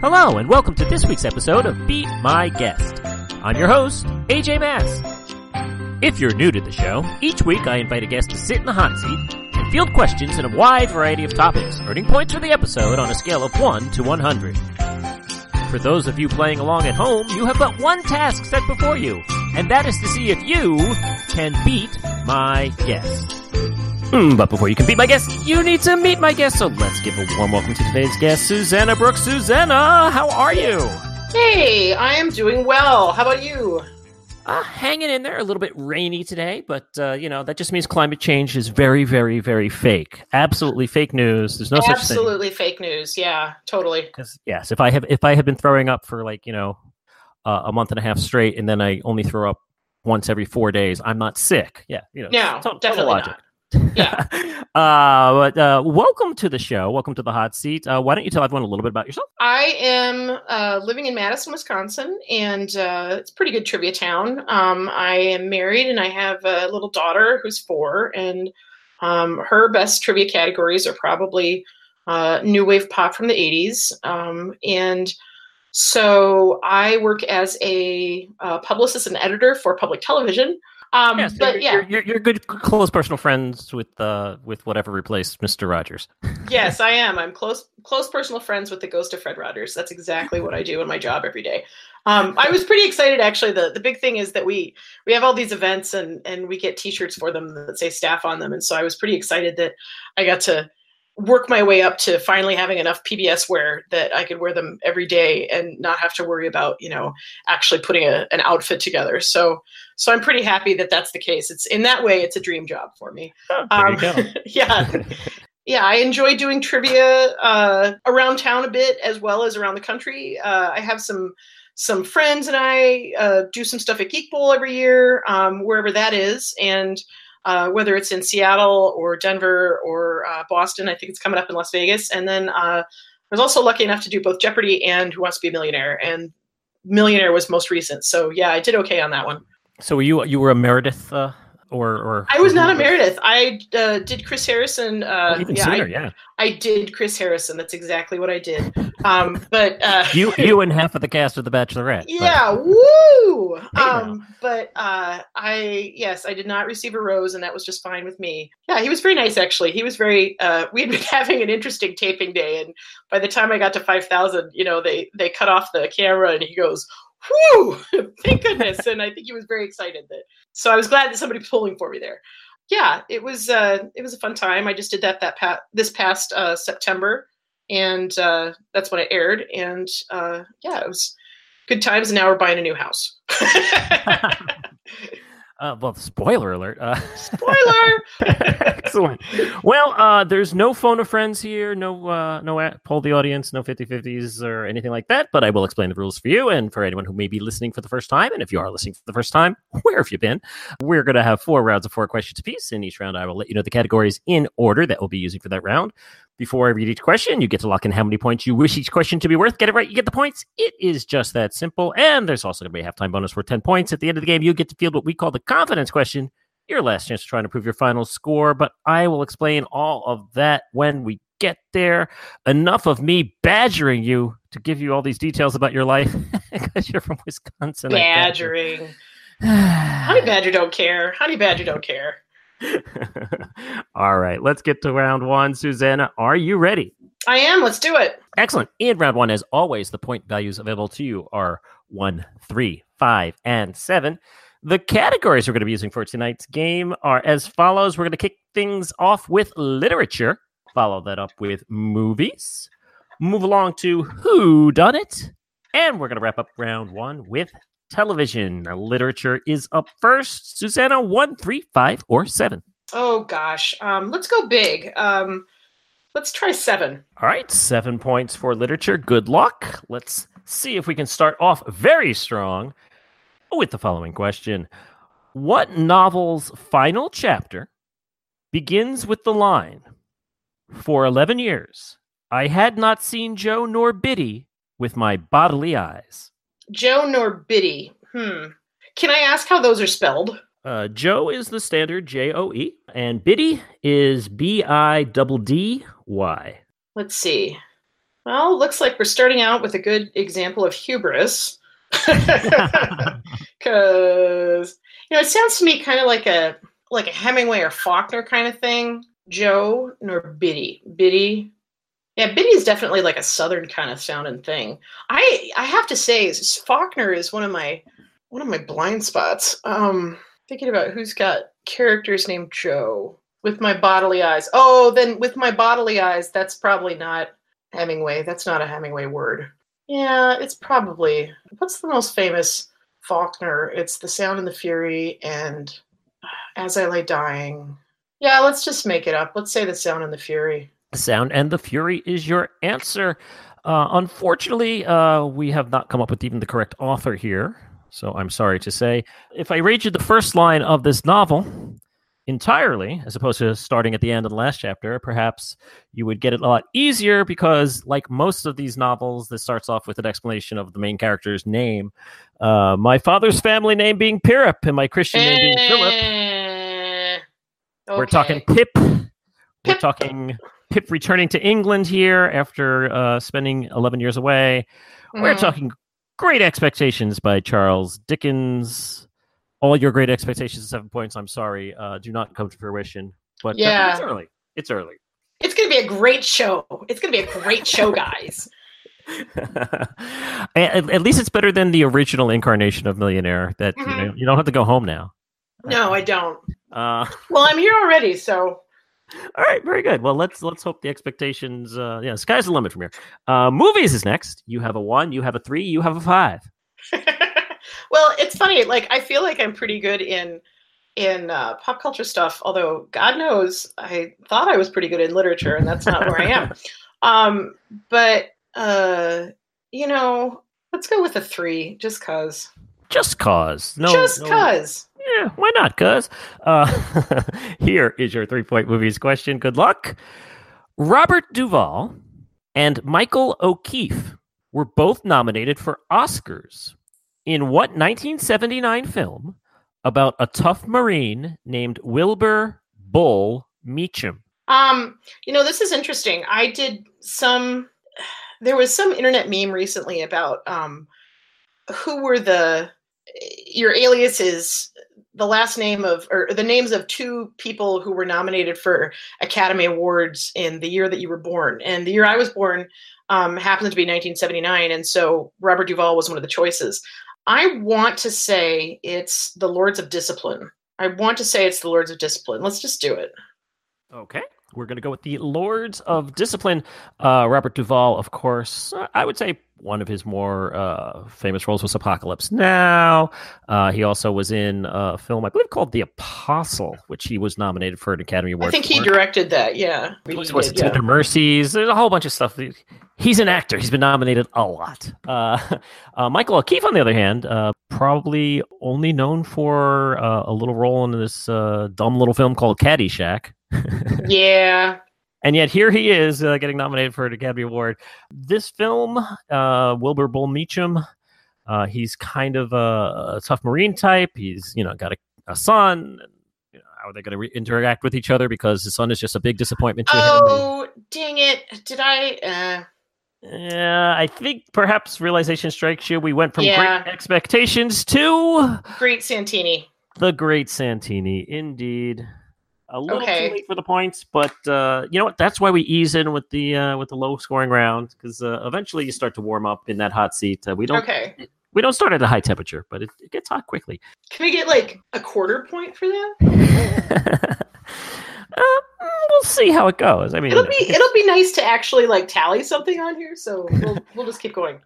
Hello, and welcome to this week's episode of Beat My Guest. I'm your host, AJ Mass. If you're new to the show, each week I invite a guest to sit in the hot seat and field questions in a wide variety of topics, earning points for the episode on a scale of 1 to 100. For those of you playing along at home, you have but one task set before you, and that is to see if you can beat my guest. Mm, but before you can beat my guest, you need to meet my guest. So let's give a warm welcome to today's guest, Susanna Brooks. Susanna, how are you? Hey, I am doing well. How about you? Uh, hanging in there. A little bit rainy today, but uh, you know that just means climate change is very, very, very fake. Absolutely fake news. There's no such thing. Absolutely fake news. Yeah, totally. Because yes, if I have if I have been throwing up for like you know uh, a month and a half straight, and then I only throw up once every four days, I'm not sick. Yeah, you know, No, total definitely logic. not. Yeah. uh, but uh, welcome to the show. Welcome to the hot seat. Uh, why don't you tell everyone a little bit about yourself? I am uh, living in Madison, Wisconsin, and uh, it's a pretty good trivia town. Um, I am married and I have a little daughter who's four, and um, her best trivia categories are probably uh, new wave pop from the 80s. Um, and so I work as a uh, publicist and editor for public television. Um, Yes, but you're, yeah, you're, you're, good, close personal friends with uh, with whatever replaced Mister Rogers. yes, I am. I'm close close personal friends with the ghost of Fred Rogers. That's exactly what I do in my job every day. Um, I was pretty excited actually. The the big thing is that we we have all these events and and we get T-shirts for them that say staff on them, and so I was pretty excited that I got to work my way up to finally having enough PBS wear that I could wear them every day and not have to worry about you know actually putting a, an outfit together. So so I'm pretty happy that that's the case. It's in that way, it's a dream job for me. there Um, yeah, yeah, I enjoy doing trivia uh, around town a bit as well as around the country. Uh, I have some some friends and I uh, do some stuff at Geek Bowl every year, um, wherever that is, and uh, whether it's in Seattle or Denver or uh, Boston, I think it's coming up in Las Vegas. And then uh, I was also lucky enough to do both Jeopardy and Who Wants to Be a Millionaire, and Millionaire was most recent. So yeah, I did okay on that one. So you you were a Meredith uh, or or I was not a Meredith. I uh, did Chris Harrison. Uh, Oh, even yeah, I- yeah. I did Chris Harrison. That's exactly what I did. Um, but uh, You you and half of the cast of The Bachelorette. but- yeah, woo. Hey. Um, but uh, I yes, I did not receive a rose, and that was just fine with me. Yeah, he was very nice actually. He was very. Uh, we had been having an interesting taping day, and by the time I got to five thousand, you know, they they cut off the camera, and he goes. Whoo! Thank goodness, and I think he was very excited that. So I was glad that somebody was pulling for me there. Yeah, it was. Uh, it was a fun time. I just did that that pa- this past uh, September, and uh, that's when it aired. And uh, yeah, it was good times. And now we're buying a new house. Uh, well, spoiler alert. Uh, Spoiler. Excellent. Well, uh, there's no phone of friends here, no uh, no a- poll the audience, no 50-50s or anything like that, but I will explain the rules for you and for anyone who may be listening for the first time. And if you are listening for the first time, where have you been? We're going to have four rounds of four questions apiece. In each round, I will let you know the categories in order that we'll be using for that round. Before I read each question, you get to lock in how many points you wish each question to be worth. Get it right, you get the points. It is just that simple. And there's also going to be a halftime bonus for 10 points. At the end of the game, you get to field what we call the confidence question your last chance to try and improve your final score, but I will explain all of that when we get there. Enough of me badgering you to give you all these details about your life because you're from Wisconsin. Badgering. Honey Badger don't care. Honey Badger don't care. all right, let's get to round one. Susanna, are you ready? I am. Let's do it. Excellent. In round one, as always, the point values available to you are one, three, five, and seven. The categories we're going to be using for tonight's game are as follows. We're going to kick things off with literature, follow that up with movies, move along to Who Done It, and we're going to wrap up round one with television. Literature is up first. Susanna, one, three, five, or seven. Oh gosh. Um, let's go big. Um, let's try seven. All right, seven points for literature. Good luck. Let's see if we can start off very strong with the following question What novel's final chapter begins with the line For 11 years, I had not seen Joe nor Biddy with my bodily eyes? Joe nor Biddy. Hmm. Can I ask how those are spelled? Uh, Joe is the standard J O E, and Biddy is B I double D Y. Let's see. Well, looks like we're starting out with a good example of hubris. Because you know, it sounds to me kind of like a like a Hemingway or Faulkner kind of thing. Joe nor Biddy. Biddy. Yeah, Biddy is definitely like a southern kind of sounding thing. I I have to say, Faulkner is one of my one of my blind spots. Um, thinking about who's got characters named Joe with my bodily eyes. Oh, then with my bodily eyes, that's probably not Hemingway. That's not a Hemingway word. Yeah, it's probably what's the most famous Faulkner? It's The Sound and the Fury and As I Lay Dying. Yeah, let's just make it up. Let's say The Sound and the Fury. The Sound and the Fury is your answer. Uh, unfortunately, uh, we have not come up with even the correct author here. So I'm sorry to say. If I read you the first line of this novel entirely, as opposed to starting at the end of the last chapter, perhaps you would get it a lot easier because, like most of these novels, this starts off with an explanation of the main character's name. Uh, my father's family name being Pirip and my Christian name being Philip. Eh, We're talking Pip. We're talking Pip returning to England here after uh, spending 11 years away. We're Mhm. talking Great Expectations by Charles Dickens. All your great expectations at seven points, I'm sorry, uh, do not come to fruition. But uh, Yeah. it's early. It's early. It's going to be a great show. It's going to be a great show, guys. at, at least it's better than the original incarnation of Millionaire. That you, Mhm. know, you don't have to go home now. No, I don't. Uh, Well, I'm here already, so all right, very good. Well, let's let's hope the expectations. Uh, yeah, sky's the limit from here. Uh, movies is next. You have a one. You have a three. You have a five. well, it's funny. Like I feel like I'm pretty good in in uh, pop culture stuff. Although God knows, I thought I was pretty good in literature, and that's not where I am. Um, but uh, you know, let's go with a three, just cause. Just cause. No. just no- cause. Yeah, why not? Cuz uh, here is your three point movies question. Good luck. Robert Duvall and Michael O'Keefe were both nominated for Oscars in what 1979 film about a tough Marine named Wilbur Bull Meacham? Um, you know, this is interesting. I did some. There was some internet meme recently about um, who were the your alias is the last name of or the names of two people who were nominated for Academy Awards in the year that you were born, and the year I was born um, happens to be 1979, and so Robert Duvall was one of the choices. I want to say it's the Lords of Discipline. I want to say it's the Lords of Discipline. Let's just do it. Okay. We're going to go with the Lords of Discipline. Uh, Robert Duvall, of course, I would say one of his more uh, famous roles was Apocalypse Now. Uh, he also was in a film, I believe, called The Apostle, which he was nominated for an Academy Award I think he for. directed that. Yeah, He He was did, yeah. Tender Mercies. There's a whole bunch of stuff. He's an actor. He's been nominated a lot. Uh, uh, Michael O'Keefe, on the other hand, uh, probably only known for uh, a little role in this uh, dumb little film called Caddyshack. Yeah, And yet here he is uh, getting nominated for an Academy Award. This film, uh, Wilbur Bull Meacham, uh, he's kind of a, a tough Marine type. He's you know got a, a son. And, you know, how are they going to re- interact with each other? Because his son is just a big disappointment to him. Oh, dang it. Did I? Uh, Yeah, I think perhaps realization strikes you. We went from Yeah. great expectations to great Santini. the great Santini. Indeed, a little Okay. too late for the points, but uh, you know what? That's why we ease in with the uh, with the low scoring round because uh, eventually you start to warm up in that hot seat. Uh, we don't Okay. we don't start at a high temperature, but it, it gets hot quickly. Can we get like a quarter point for that? uh, we'll see how it goes. I mean, It'll be it'll be nice to actually like tally something on here. So we'll we'll just keep going.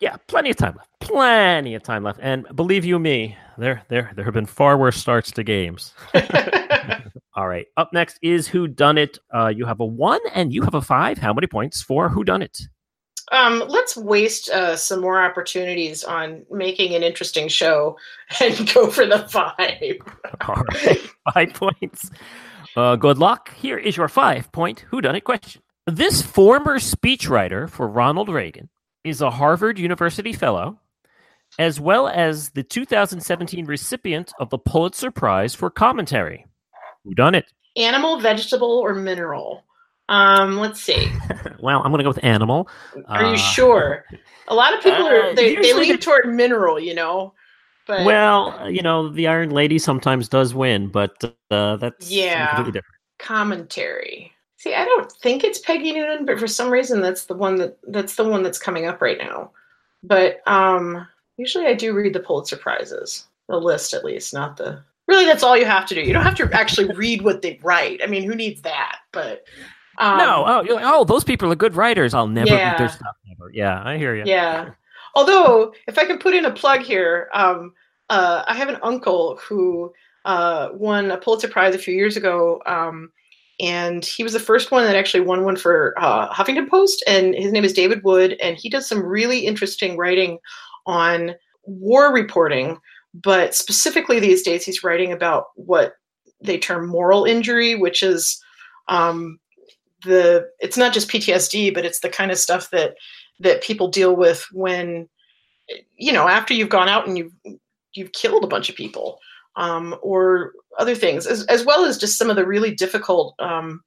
yeah, plenty of time left. Plenty of time left. And believe you me, there there there have been far worse starts to games. All right. Up next is Who Done It. Uh, you have a one and you have a five. How many points for Who Done It? um, let's waste uh, some more opportunities on making an interesting show and go for the five. All right, five points. Uh, good luck. Here is your five point Who Done It question. This former speechwriter for Ronald Reagan is a Harvard University fellow, as well as the 2017 recipient of the Pulitzer Prize for commentary. Who done it? Animal, vegetable, or mineral? Um, let's see. well, I'm going to go with animal. Are uh, you sure? A lot of people are uh, they, they lean toward mineral, you know. But well, you know, the Iron Lady sometimes does win, but uh, that's yeah completely different. Commentary. See, I don't think it's Peggy Noonan, but for some reason that's the one that that's the one that's coming up right now. But um usually I do read the Pulitzer prizes, the list at least, not the really that's all you have to do. You don't have to actually read what they write. I mean, who needs that? But um, no, oh, like, oh, those people are good writers. I'll never yeah. read their stuff. Never. Yeah, I hear you. Yeah. Although, if I can put in a plug here, um, uh, I have an uncle who uh, won a Pulitzer Prize a few years ago, um, and he was the first one that actually won one for uh, Huffington Post. And his name is David Wood, and he does some really interesting writing on war reporting. But specifically these days, he's writing about what they term moral injury, which is um, the it's not just PTSD, but it's the kind of stuff that that people deal with when you know after you've gone out and you've you've killed a bunch of people um, or other things, as, as well as just some of the really difficult um,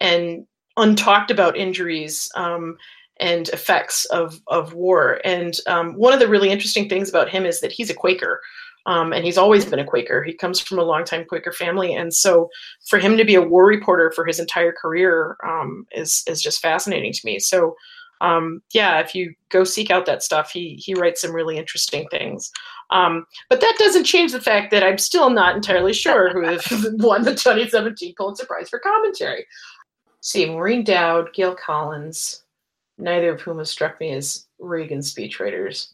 and untalked about injuries um, and effects of, of war. And um, one of the really interesting things about him is that he's a Quaker. Um, and he's always been a Quaker. He comes from a longtime Quaker family, and so for him to be a war reporter for his entire career um, is is just fascinating to me. So, um, yeah, if you go seek out that stuff, he he writes some really interesting things. Um, but that doesn't change the fact that I'm still not entirely sure who won the 2017 Pulitzer Prize for commentary. see, Maureen Dowd, Gail Collins, neither of whom have struck me as Reagan speechwriters.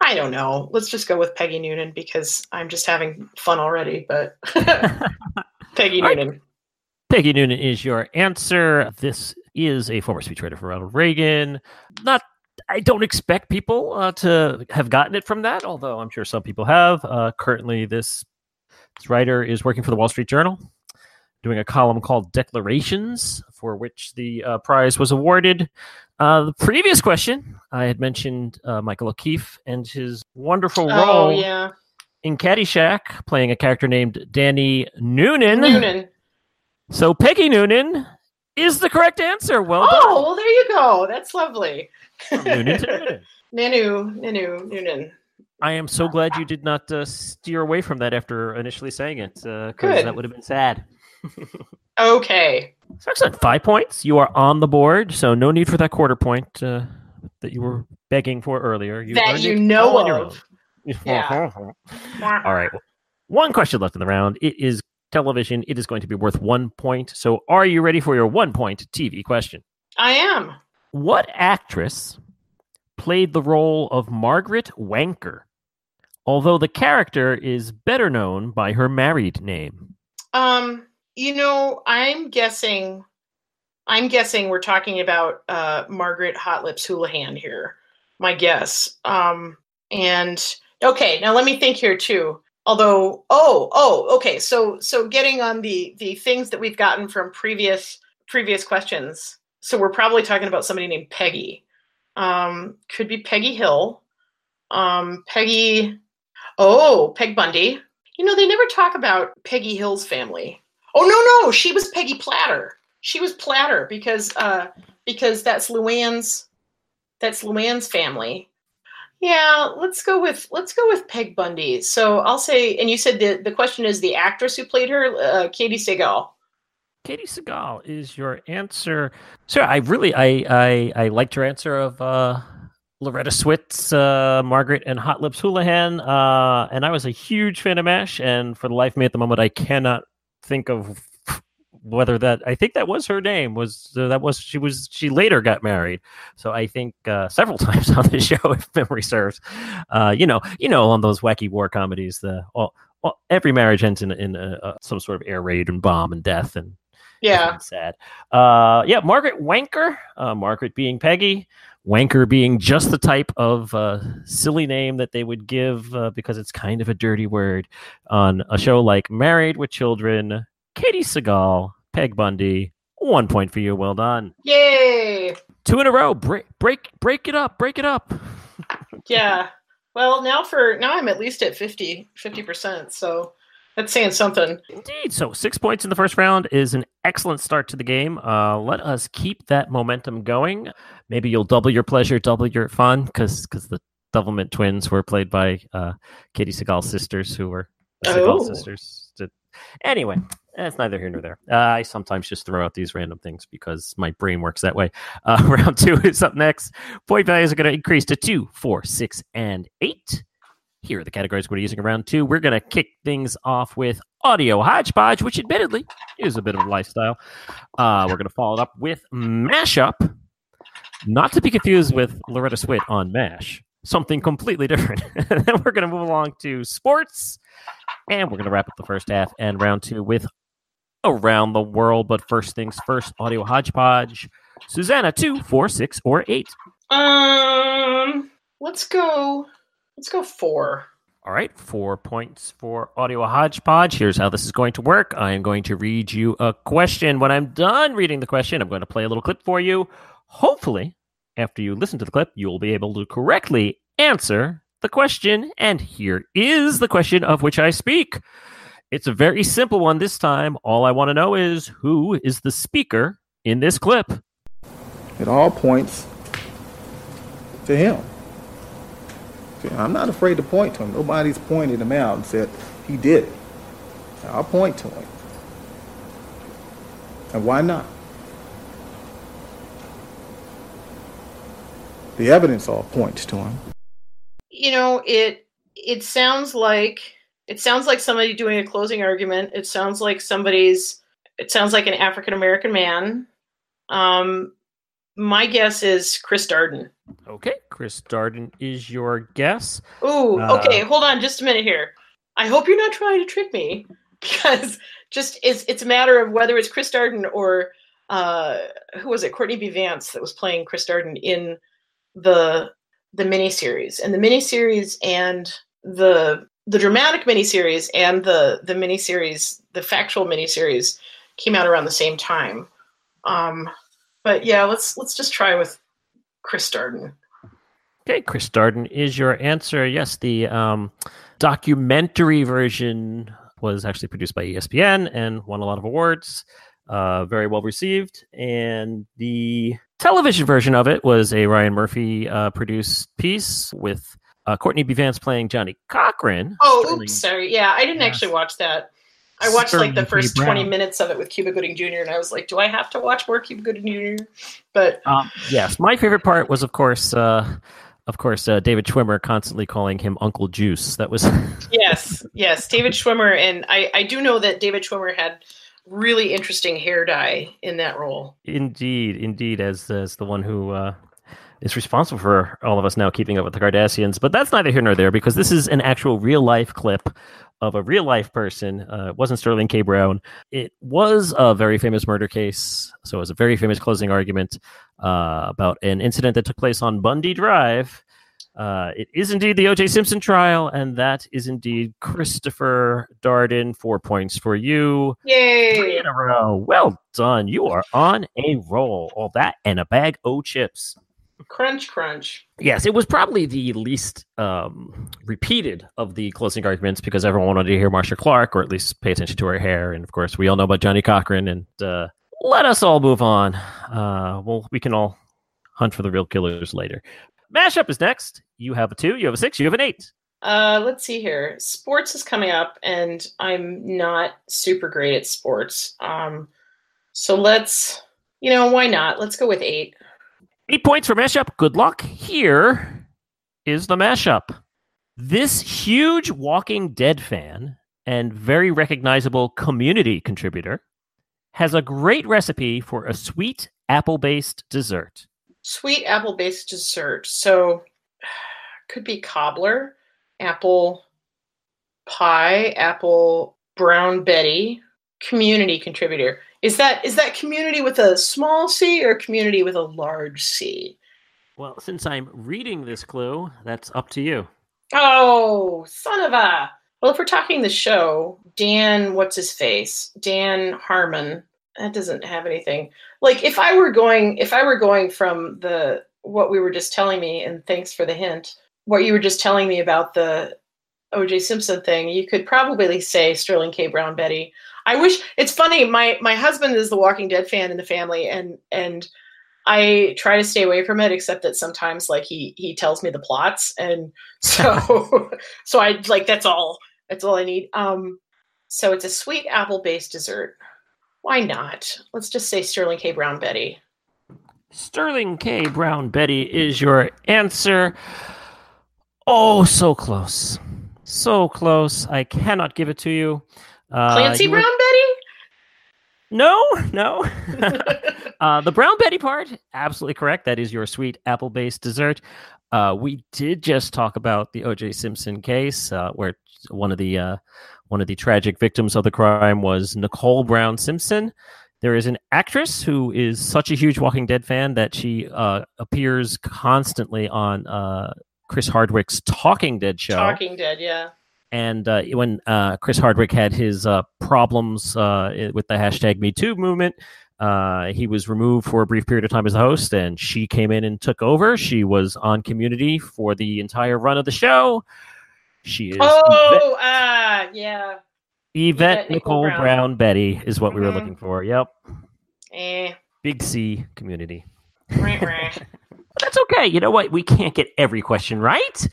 I don't know. Let's just go with Peggy Noonan because I'm just having fun already. But Peggy Noonan. Right. Peggy Noonan is your answer. This is a former speechwriter for Ronald Reagan. Not, I don't expect people uh, to have gotten it from that, although I'm sure some people have. Uh, currently, this, this writer is working for the Wall Street Journal, doing a column called Declarations, for which the uh, prize was awarded. Uh, the previous question, I had mentioned uh, Michael O'Keefe and his wonderful oh, role oh, yeah. in Caddyshack, playing a character named Danny Noonan. Noonan. So Peggy Noonan is the correct answer. Well oh, done. Oh, well, there you go. That's lovely. Noonan to Noonan. Nanu, Nanu, Noonan. I am so glad you did not uh, steer away from that after initially saying it, because uh, that would have been sad. Okay. So excellent. Five points. You are on the board, so no need for that quarter point uh, that you were begging for earlier. You that you know of. Yeah. All right. One question left in the round. It is television. It is going to be worth one point. So are you ready for your one point TV question? I am. What actress played the role of Margaret Wanker, although the character is better known by her married name? Um, you know, I'm guessing. I'm guessing we're talking about uh, Margaret Hot Lips Houlihan here. My guess. Um, and okay, now let me think here too. Although, oh, oh, okay. So, so getting on the the things that we've gotten from previous previous questions. So we're probably talking about somebody named Peggy. Um, could be Peggy Hill. Um, Peggy. Oh, Peg Bundy. You know, they never talk about Peggy Hill's family. Oh no, no, she was Peggy Platter. She was Platter because uh, because that's Luann's that's Luann's family. Yeah, let's go with let's go with Peg Bundy. So I'll say, and you said the the question is the actress who played her, uh, Katey Sagal. Katey Sagal is your answer. So I really I I, I liked your answer of uh, Loretta Swit, uh, Margaret and Hot Lips Houlihan, uh, and I was a huge fan of Mash. And for the life of me at the moment, I cannot think of whether that I think that was her name was uh, that was she was she later got married. So I think uh, several times on the show, if memory serves. Uh, you know, you know, on those wacky war comedies, the all, every marriage ends in in some sort of air raid and bomb and death and yeah, sad. Uh, yeah, Margaret Wanker, uh, Margaret being Peggy. Wanker being just the type of uh, silly name that they would give uh, because it's kind of a dirty word on a show like Married with Children, Katey Sagal, Peg Bundy. One point for you. Well done. Yay! Two in a row. Break, break, break it up. Break it up. yeah. Well, now for now, I'm at least at 50 percent. So that's saying something. Indeed. So six points in the first round is an excellent start to the game. Uh, let us keep that momentum going. Maybe you'll double your pleasure, double your fun, because because the Doublemint twins were played by uh, Katey Sagal's sisters, who were the Sagal Oh. sisters. Anyway, it's neither here nor there. Uh, I sometimes just throw out these random things because my brain works that way. Uh, round two is up next. Point values are going to increase to two, four, six, and eight. Here are the categories we're using in round two. We're going to kick things off with audio hodgepodge, which admittedly is a bit of a lifestyle. Uh, we're going to follow it up with mashup, not to be confused with Loretta Swit on MASH, something completely different. then we're going to move along to sports, and we're going to wrap up the first half and round two with around the world. But first things first, audio hodgepodge. Susanna, two, four, six, or eight. Um, let's go. Let's go four. All right, four points for audio hodgepodge. Here's how this is going to work. I am going to read you a question. When I'm done reading the question, I'm going to play a little clip for you. Hopefully, after you listen to the clip, you will be able to correctly answer the question. And here is the question of which I speak. It's a very simple one this time. All I want to know is who is the speaker in this clip? It all points to him. I'm not afraid to point to him. Nobody's pointed him out and said he did it. I'll point to him. And why not? The evidence all points to him. You know, it it sounds like it sounds like somebody doing a closing argument. It sounds like somebody's it sounds like an African American man. Um my guess is Chris Darden. Okay, Chris Darden is your guess. Ooh, Uh, okay, hold on just a minute here. I hope you're not trying to trick me because just it's it's a matter of whether it's Chris Darden or uh who was it? Courtney B. Vance that was playing Chris Darden in the the miniseries. And the miniseries and the the dramatic miniseries and the the miniseries, the factual miniseries came out around the same time. Um but yeah, let's let's just try with Chris Darden. Okay, Chris Darden is your answer. Yes, the um, documentary version was actually produced by ESPN and won a lot of awards. Uh, very well received. And the television version of it was a Ryan Murphy uh, produced piece with uh, Courtney B. Vance playing Johnnie Cochran. Oh, Sterling- oops, sorry. Yeah, I didn't Yes. actually watch that. I watched like the first 20 minutes of it with Cuba Gooding Jr. and I was like, do I have to watch more Cuba Gooding Jr.? But Um, yes, my favorite part was, of course, uh, of course, uh, David Schwimmer constantly calling him Uncle Juice. That was yes, yes, David Schwimmer. And I, I do know that David Schwimmer had really interesting hair dye in that role. Indeed, indeed, as as the one who uh, is responsible for all of us now keeping up with the Kardashians. But that's neither here nor there because this is an actual real life clip of a real life person. Uh, it wasn't Sterling K. Brown. It was a very famous murder case. So it was a very famous closing argument uh, about an incident that took place on Bundy Drive. Uh, it is indeed the O.J. Simpson trial, and that is indeed Christopher Darden. Four points for you. Yay! Three in a row. Well done. You are on a roll. All that and a bag o' chips. Crunch, crunch. Yes, it was probably the least um, repeated of the closing arguments because everyone wanted to hear Marcia Clark or at least pay attention to her hair. And of course, we all know about Johnnie Cochran. And uh, let us all move on. Uh, well, we can all hunt for the real killers later. Mashup is next. You have a two, you have a six, you have an eight. Uh, let's see here. Sports is coming up, and I'm not super great at sports. Um, so let's, you know, why not? Let's go with eight. Eight points for mashup. Good luck. Here is the mashup. This huge Walking Dead fan and very recognizable community contributor has a great recipe for a sweet apple based dessert. Sweet apple based dessert. So could be cobbler, apple pie, apple brown Betty, community contributor. Is that is that community with a small c or community with a large c? Well, since I'm reading this clue, that's up to you. Oh, son of a. Well, if we're talking the show, Dan, what's his face? Dan Harmon. That doesn't have anything. Like if I were going if I were going from the what we were just telling me and thanks for the hint, what you were just telling me about the OJ Simpson thing, you could probably say Sterling K. Brown Betty. I wish it's funny. My my husband is the Walking Dead fan in the family, and and I try to stay away from it, except that sometimes like he he tells me the plots, and so so I like that's all that's all I need. Um, so it's a sweet apple based dessert. Why not? Let's just say Sterling K. Brown Betty. Sterling K. Brown Betty is your answer. Oh, so close. So close. I cannot give it to you. Uh, Clancy you were... Brown Betty? No, no. uh, the Brown Betty part, absolutely correct. That is your sweet apple based dessert. Uh, we did just talk about the O.J. Simpson case, uh, where one of the uh, one of the tragic victims of the crime was Nicole Brown Simpson. There is an actress who is such a huge Walking Dead fan that she uh, appears constantly on uh, Chris Hardwick's Talking Dead show. Talking Dead, yeah. And uh, when uh, Chris Hardwick had his uh, problems uh, with the hashtag Me Too movement, uh, he was removed for a brief period of time as a host, and she came in and took over. She was on Community for the entire run of the show. She is. Oh, ah, uh, yeah. Yvette, Yvette Nicole, Brown. Brown. Betty is what mm-hmm. we were mm-hmm. looking for. Yep. Eh. Big C community. That's okay. You know what? We can't get every question right.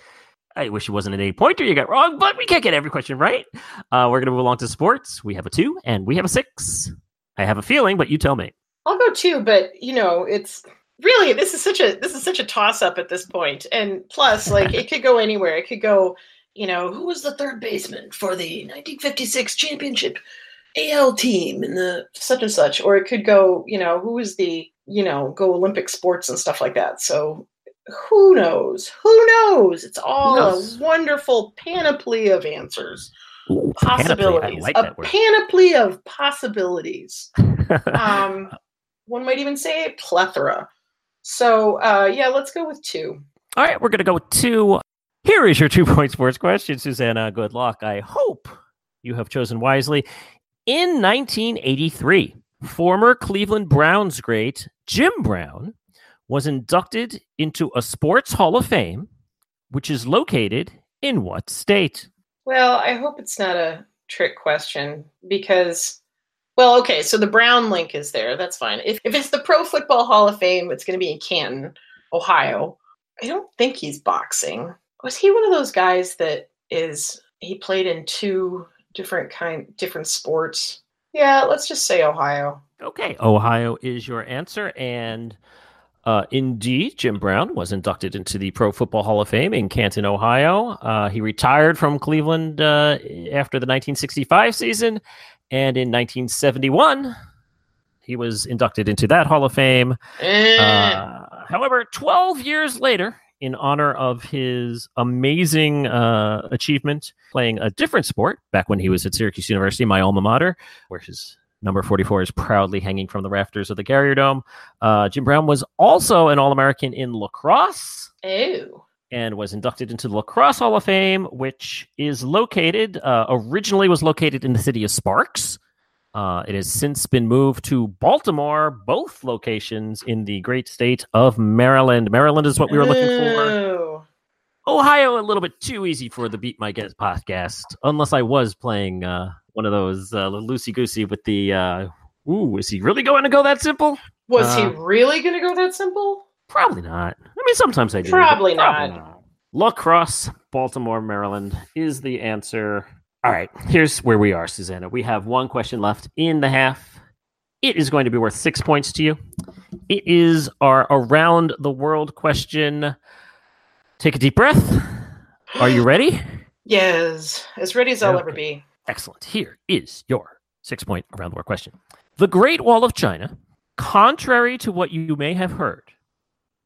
I wish it wasn't an eight pointer you got wrong, but we can't get every question right. Uh, we're going to move along to sports. We have a two and we have a six. I have a feeling, but you tell me. I'll go two, but you know, it's really this is such a this is such a toss up at this point. And plus, like it could go anywhere. It could go, you know, who was the third baseman for the 1956 championship AL team in the such and such, or it could go, you know, who was the you know, go Olympic sports and stuff like that. So who knows? Who knows? It's all knows? a wonderful panoply of answers. Ooh, possibilities. Like a panoply of possibilities. um, one might even say a plethora. So uh, yeah, let's go with two. All right, we're gonna go with two. Here is your two point sports question, Susanna. Good luck. I hope you have chosen wisely. In 1983, former Cleveland Browns great Jim Brown was inducted into a Sports Hall of Fame, which is located in what state? Well, I hope it's not a trick question because, well, okay, so the Brown link is there. That's fine. If, if it's the Pro Football Hall of Fame, it's going to be in Canton, Ohio. I don't think he's boxing. Was he one of those guys that is, he played in two different kind, different sports? Yeah, let's just say Ohio. Okay, Ohio is your answer. And uh, indeed, Jim Brown was inducted into the Pro Football Hall of Fame in Canton, Ohio. Uh, he retired from Cleveland uh, after the 1965 season. And in 1971, he was inducted into that Hall of Fame. Eh. Uh, however, 12 years later, in honor of his amazing uh, achievement playing a different sport back when he was at Syracuse University, my alma mater, where his Number 44 is proudly hanging from the rafters of the Carrier Dome. Uh, Jim Brown was also an All American in lacrosse. Oh. And was inducted into the Lacrosse Hall of Fame, which is located, uh, originally was located in the city of Sparks. Uh, it has since been moved to Baltimore, both locations in the great state of Maryland. Maryland is what we were looking for. Ohio, a little bit too easy for the Beat My Guest podcast, unless I was playing uh, one of those uh, loosey goosey with the. Uh, ooh, is he really going to go that simple? Was uh, he really going to go that simple? Probably not. I mean, sometimes I do. Probably, probably not. not. Lacrosse, Baltimore, Maryland is the answer. All right, here's where we are, Susanna. We have one question left in the half. It is going to be worth six points to you. It is our around the world question. Take a deep breath. Are you ready? Yes, as ready as I'll okay. ever be. Excellent. Here is your six point around the world question. The Great Wall of China, contrary to what you may have heard,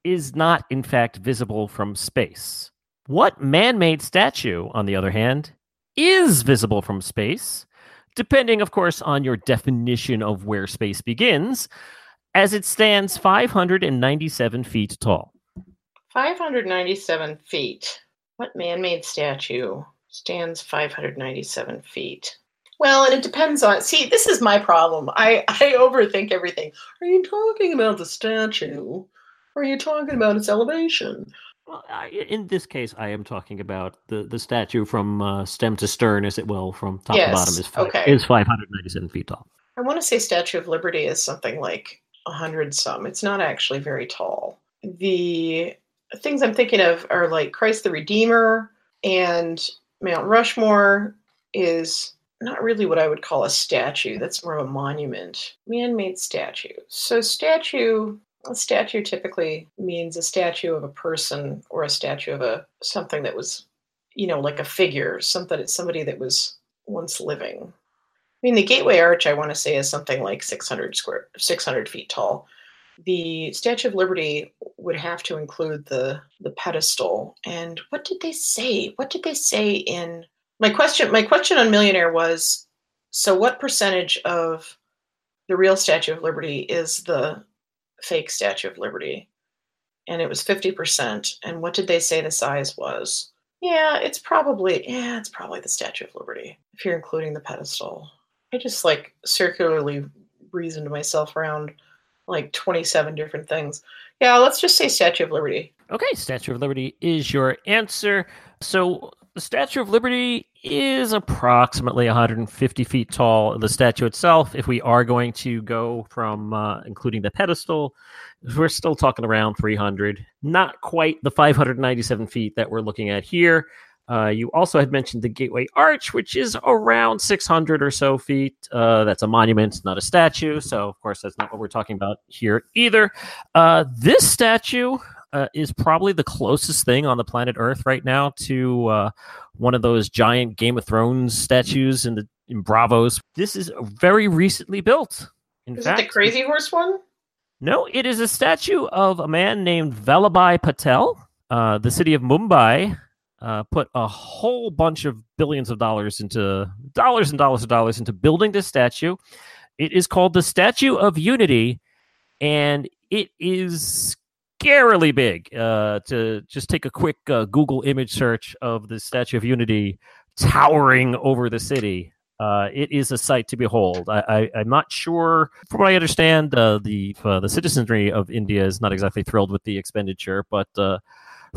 is not in fact visible from space. What man made statue, on the other hand, is visible from space, depending, of course, on your definition of where space begins, as it stands 597 feet tall. 597 feet. What man made statue stands 597 feet. Well, and it depends on. See, this is my problem. I, I overthink everything. Are you talking about the statue? Are you talking about its elevation? Well, I, in this case, I am talking about the, the statue from uh, stem to stern, as it will, from top Yes, to bottom, is five, okay. is 597 feet tall. I want to say Statue of Liberty is something like a hundred some. It's not actually very tall. The things I'm thinking of are like Christ the Redeemer and Mount Rushmore is not really what I would call a statue. That's more of a monument, man-made statue. So statue, a statue typically means a statue of a person or a statue of a something that was, you know, like a figure, something somebody that was once living. I mean, the Gateway Arch, I want to say, is something like 600 square, 600 feet tall. The Statue of Liberty would have to include the the pedestal. And what did they say? What did they say in my question? My question on Millionaire was, so what percentage of the real Statue of Liberty is the fake Statue of Liberty? And it was 50%. And what did they say the size was? Yeah, it's probably yeah, it's probably the Statue of Liberty if you're including the pedestal. I just like circularly reasoned myself around like 27 different things. Yeah, let's just say Statue of Liberty. Okay, Statue of Liberty is your answer. So the Statue of Liberty is approximately 150 feet tall. The statue itself, if we are going to go from uh, including the pedestal, we're still talking around 300. Not quite the 597 feet that we're looking at here. Uh, you also had mentioned the Gateway Arch, which is around 600 or so feet. Uh, that's a monument, not a statue. So, of course, that's not what we're talking about here either. Uh, this statue uh, is probably the closest thing on the planet Earth right now to uh, one of those giant Game of Thrones statues in the in Braavos. This is very recently built. In Is fact, it the Crazy Horse one? no, it is a statue of a man named Vallabhbhai Patel. Uh, the city of Mumbai uh, put a whole bunch of billions of dollars into dollars and dollars and dollars into building this statue. It is called the Statue of Unity, and it is scarily big. Uh, to just take a quick uh, Google image search of the Statue of Unity towering over the city. Uh, it is a sight to behold. I, I'm not sure, from what I understand, uh, the uh, the citizenry of India is not exactly thrilled with the expenditure, but uh,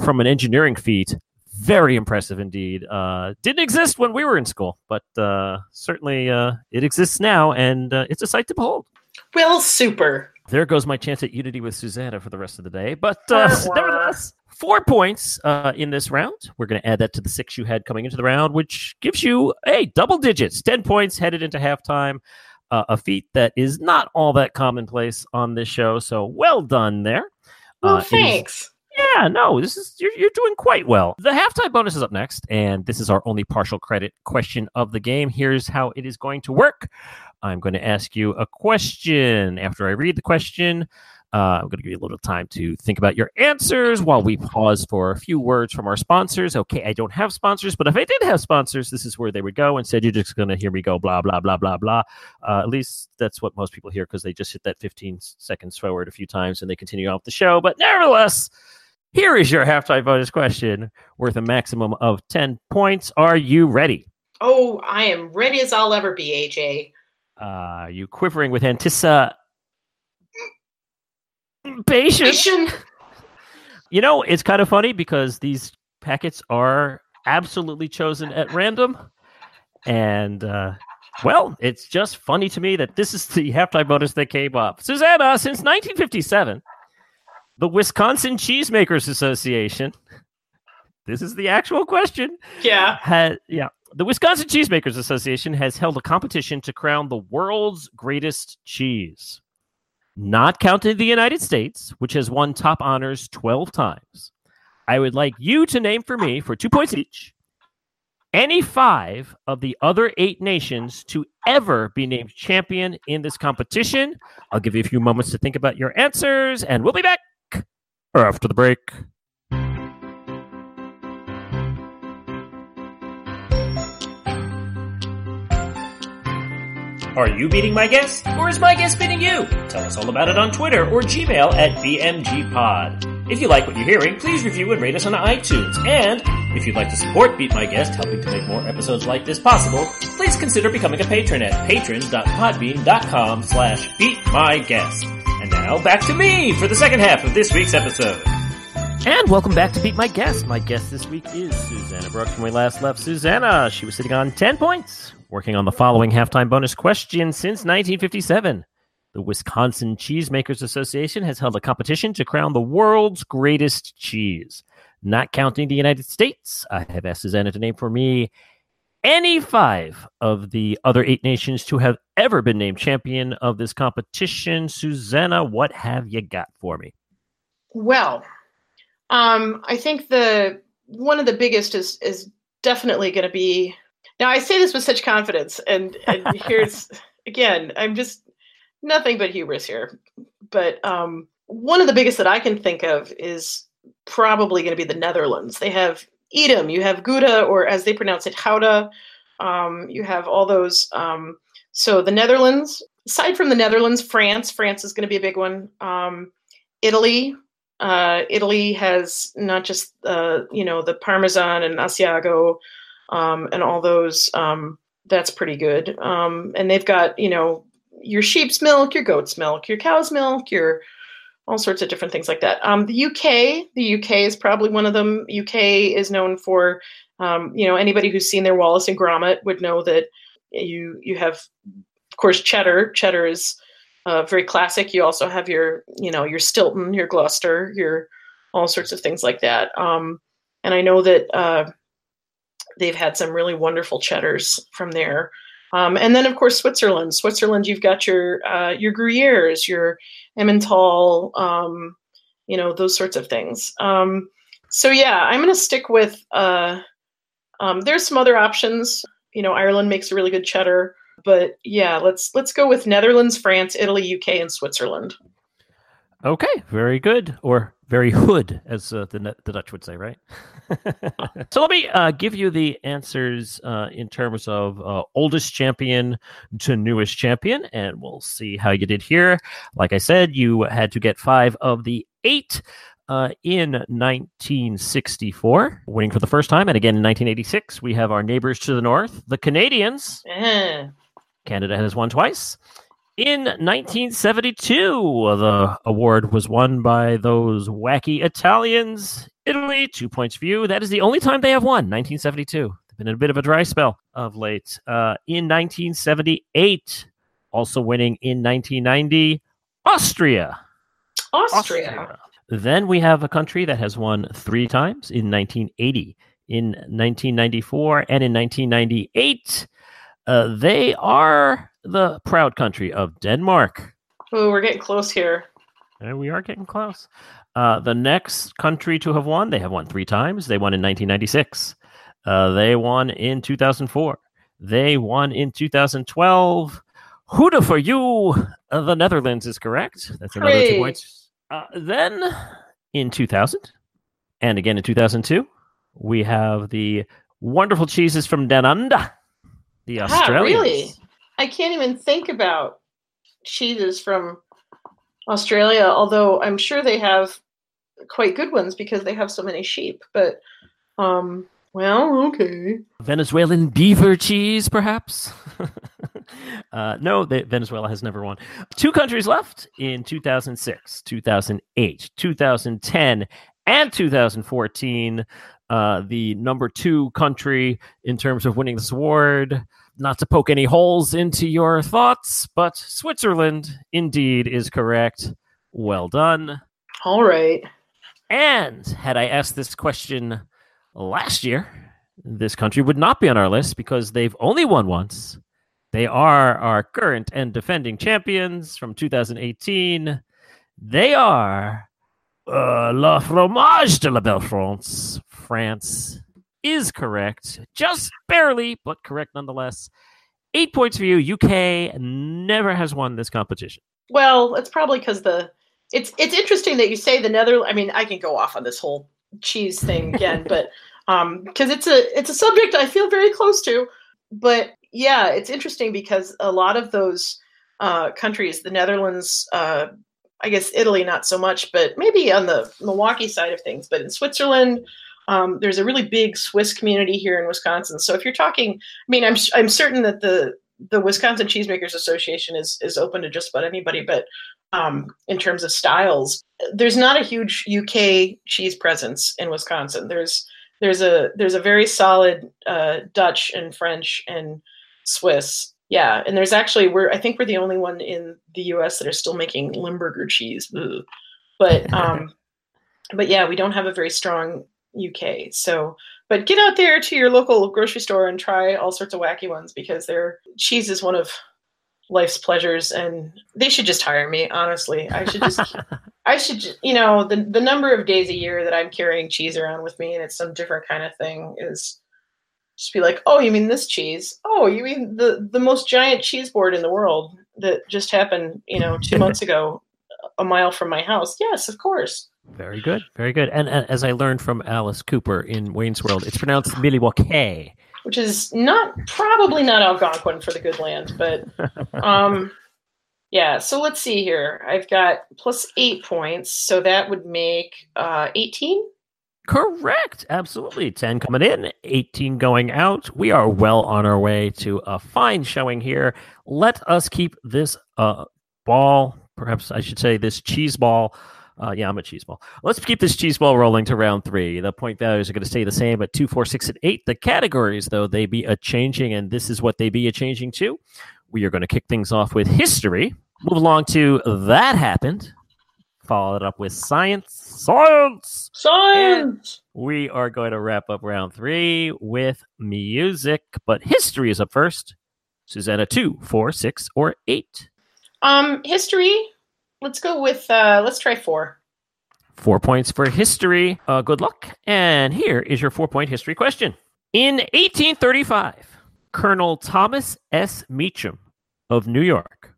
from an engineering feat, very impressive indeed. Uh, didn't exist when we were in school, but uh, certainly it exists now, and it's a sight to behold. Well, super. There goes my chance at unity with Susanna for the rest of the day. But uh, nevertheless, four points uh, in this round. We're going to add that to the six you had coming into the round, which gives you hey double digits, ten points headed into halftime. Uh, a feat that is not all that commonplace on this show. So well done there. Well, Uh, is- thanks. yeah, no, this is you're you're doing quite well. The halftime bonus is up next, and this is our only partial credit question of the game. Here's how it is going to work. I'm going to ask you a question. After I read the question, uh, I'm going to give you a little time to think about your answers while we pause for a few words from our sponsors. Okay, I don't have sponsors, but if I did have sponsors, this is where they would go. and Instead, you're just going to hear me go blah blah blah blah blah. Uh, at least that's what most people hear because they just hit that 15 seconds forward a few times and they continue on with the show. But nevertheless. Here is your halftime bonus question worth a maximum of 10 points. Are you ready? Oh, I am ready as I'll ever be, AJ. Uh, are you quivering with anticipation? You know, it's kind of funny because these packets are absolutely chosen at random. And, uh, well, it's just funny to me that this is the halftime bonus that came up. Susanna, since 1957, the Wisconsin Cheesemakers Association, this is the actual question, Yeah. yeah the wisconsin cheesemakers association has held a competition to crown the world's greatest cheese. Not counting the united states which has won top honors 12 times. I would like you to name for me for two points each any five of the other eight nations to ever be named champion in this competition. I'll give you a few moments to think about your answers and we'll be back after the break Are you beating my guest, or is my guest beating you? Tell us all about it on Twitter or Gmail at BMGPod. If you like what you're hearing, please review and rate us on iTunes. And if you'd like to support Beat My Guest, helping to make more episodes like this possible, please consider becoming a patron at patrons.podbean.com slash beatmyguest. And now back to me for the second half of this week's episode. And welcome back to Beat My Guest. My guest this week is Susanna Brooks. When we last left Susanna, she was sitting on 10 points, working on the following halftime bonus question since 1957. The Wisconsin Cheesemakers Association has held a competition to crown the world's greatest cheese. Not counting the United States, I have asked Susanna to name for me any five of the other eight nations to have ever been named champion of this competition. Susanna, what have you got for me? Well, um, I think the one of the biggest is is definitely going to be. Now I say this with such confidence, and, and here's again, I'm just nothing but hubris here. But um, one of the biggest that I can think of is probably going to be the Netherlands. They have Edam, you have Gouda, or as they pronounce it, Gouda. Um, you have all those. Um, so the Netherlands, aside from the Netherlands, France, France is going to be a big one. Um, Italy, uh, Italy has not just uh, you know the Parmesan and Asiago um, and all those. Um, that's pretty good. Um, and they've got you know your sheep's milk, your goat's milk, your cow's milk, your all sorts of different things like that. Um, the UK, the UK is probably one of them. UK is known for, um, you know, anybody who's seen their Wallace and Gromit would know that you you have, of course, cheddar. Cheddar is uh, very classic. You also have your, you know, your Stilton, your Gloucester, your all sorts of things like that. Um, and I know that uh, they've had some really wonderful cheddars from there. Um, and then, of course, Switzerland. Switzerland, you've got your uh, your Gruyères, your Emmental, um, you know, those sorts of things. Um, so yeah, I'm going to stick with. Uh, um, there's some other options. You know, Ireland makes a really good cheddar, but yeah, let's let's go with Netherlands, France, Italy, UK, and Switzerland. Okay, very good, or very hood, as uh, the the Dutch would say, right? so let me uh, give you the answers uh, in terms of uh, oldest champion to newest champion, and we'll see how you did here. Like I said, you had to get five of the eight. Uh, in 1964, winning for the first time, and again in 1986, we have our neighbors to the north, the Canadians. Eh. Canada has won twice. In 1972, the award was won by those wacky Italians. Italy, two points for you. That is the only time they have won, 1972. They've been in a bit of a dry spell of late. Uh, in 1978, also winning in 1990, Austria. Austria. Austria. Then we have a country that has won three times in 1980, in 1994, and in 1998. Uh, they are the proud country of Denmark. Oh, we're getting close here. And we are getting close. Uh, the next country to have won, they have won three times. They won in 1996. Uh, they won in 2004. They won in 2012. Huda for you. Uh, the Netherlands is correct. That's another Hooray. two points. Uh, then in 2000 and again in 2002, we have the wonderful cheeses from Dananda, the Ah, Australians. really? I can't even think about cheeses from Australia, although I'm sure they have quite good ones because they have so many sheep. But, um, well, okay. Venezuelan beaver cheese, perhaps? uh, no, they, Venezuela has never won. Two countries left in 2006, 2008, 2010, and 2014. Uh, the number two country in terms of winning this award. Not to poke any holes into your thoughts, but Switzerland indeed is correct. Well done. All right. And had I asked this question last year, this country would not be on our list because they've only won once. They are our current and defending champions from 2018. They are uh, La Fromage de la Belle France. France is correct, just barely, but correct nonetheless. Eight points for you. UK never has won this competition. Well, it's probably because the it's it's interesting that you say the Netherlands. I mean, I can go off on this whole cheese thing again, but um, because it's a it's a subject I feel very close to. But yeah, it's interesting because a lot of those uh, countries, the Netherlands, uh, I guess Italy not so much, but maybe on the Milwaukee side of things. But in Switzerland, um, there's a really big Swiss community here in Wisconsin. So if you're talking, I mean, I'm I'm certain that the the Wisconsin Cheesemakers Association is is open to just about anybody, but um, in terms of styles, there's not a huge UK cheese presence in Wisconsin. There's there's a there's a very solid uh, Dutch and French and Swiss. Yeah, and there's actually we're I think we're the only one in the U.S. that are still making Limburger cheese. Ugh. But um, but yeah, we don't have a very strong UK. So, but get out there to your local grocery store and try all sorts of wacky ones because their cheese is one of life's pleasures, and they should just hire me. Honestly, I should just. I should, you know, the the number of days a year that I'm carrying cheese around with me, and it's some different kind of thing, is just be like, oh, you mean this cheese? Oh, you mean the the most giant cheese board in the world that just happened, you know, two months ago, a mile from my house? Yes, of course. Very good, very good. And, and as I learned from Alice Cooper in Wayne's World, it's pronounced Milwaukee, which is not probably not Algonquin for the good land, but um, yeah. So let's see here. I've got plus eight points, so that would make uh, eighteen. Correct. Absolutely. 10 coming in, 18 going out. We are well on our way to a fine showing here. Let us keep this uh, ball, perhaps I should say this cheese ball, uh, yeah, I'm a cheese ball. Let's keep this cheese ball rolling to round three. The point values are going to stay the same at two, four, six, and eight. The categories, though, they be a changing, and this is what they be a changing to. We are going to kick things off with history. Move along to that happened. Follow it up with science. Science. Science. And we are going to wrap up round three with music, but history is up first. Susanna, two, four, six, or eight. Um, history let's go with uh, let's try four. Four points for history. Uh, good luck. And here is your four point history question. In 1835, Colonel Thomas S. Meacham of New York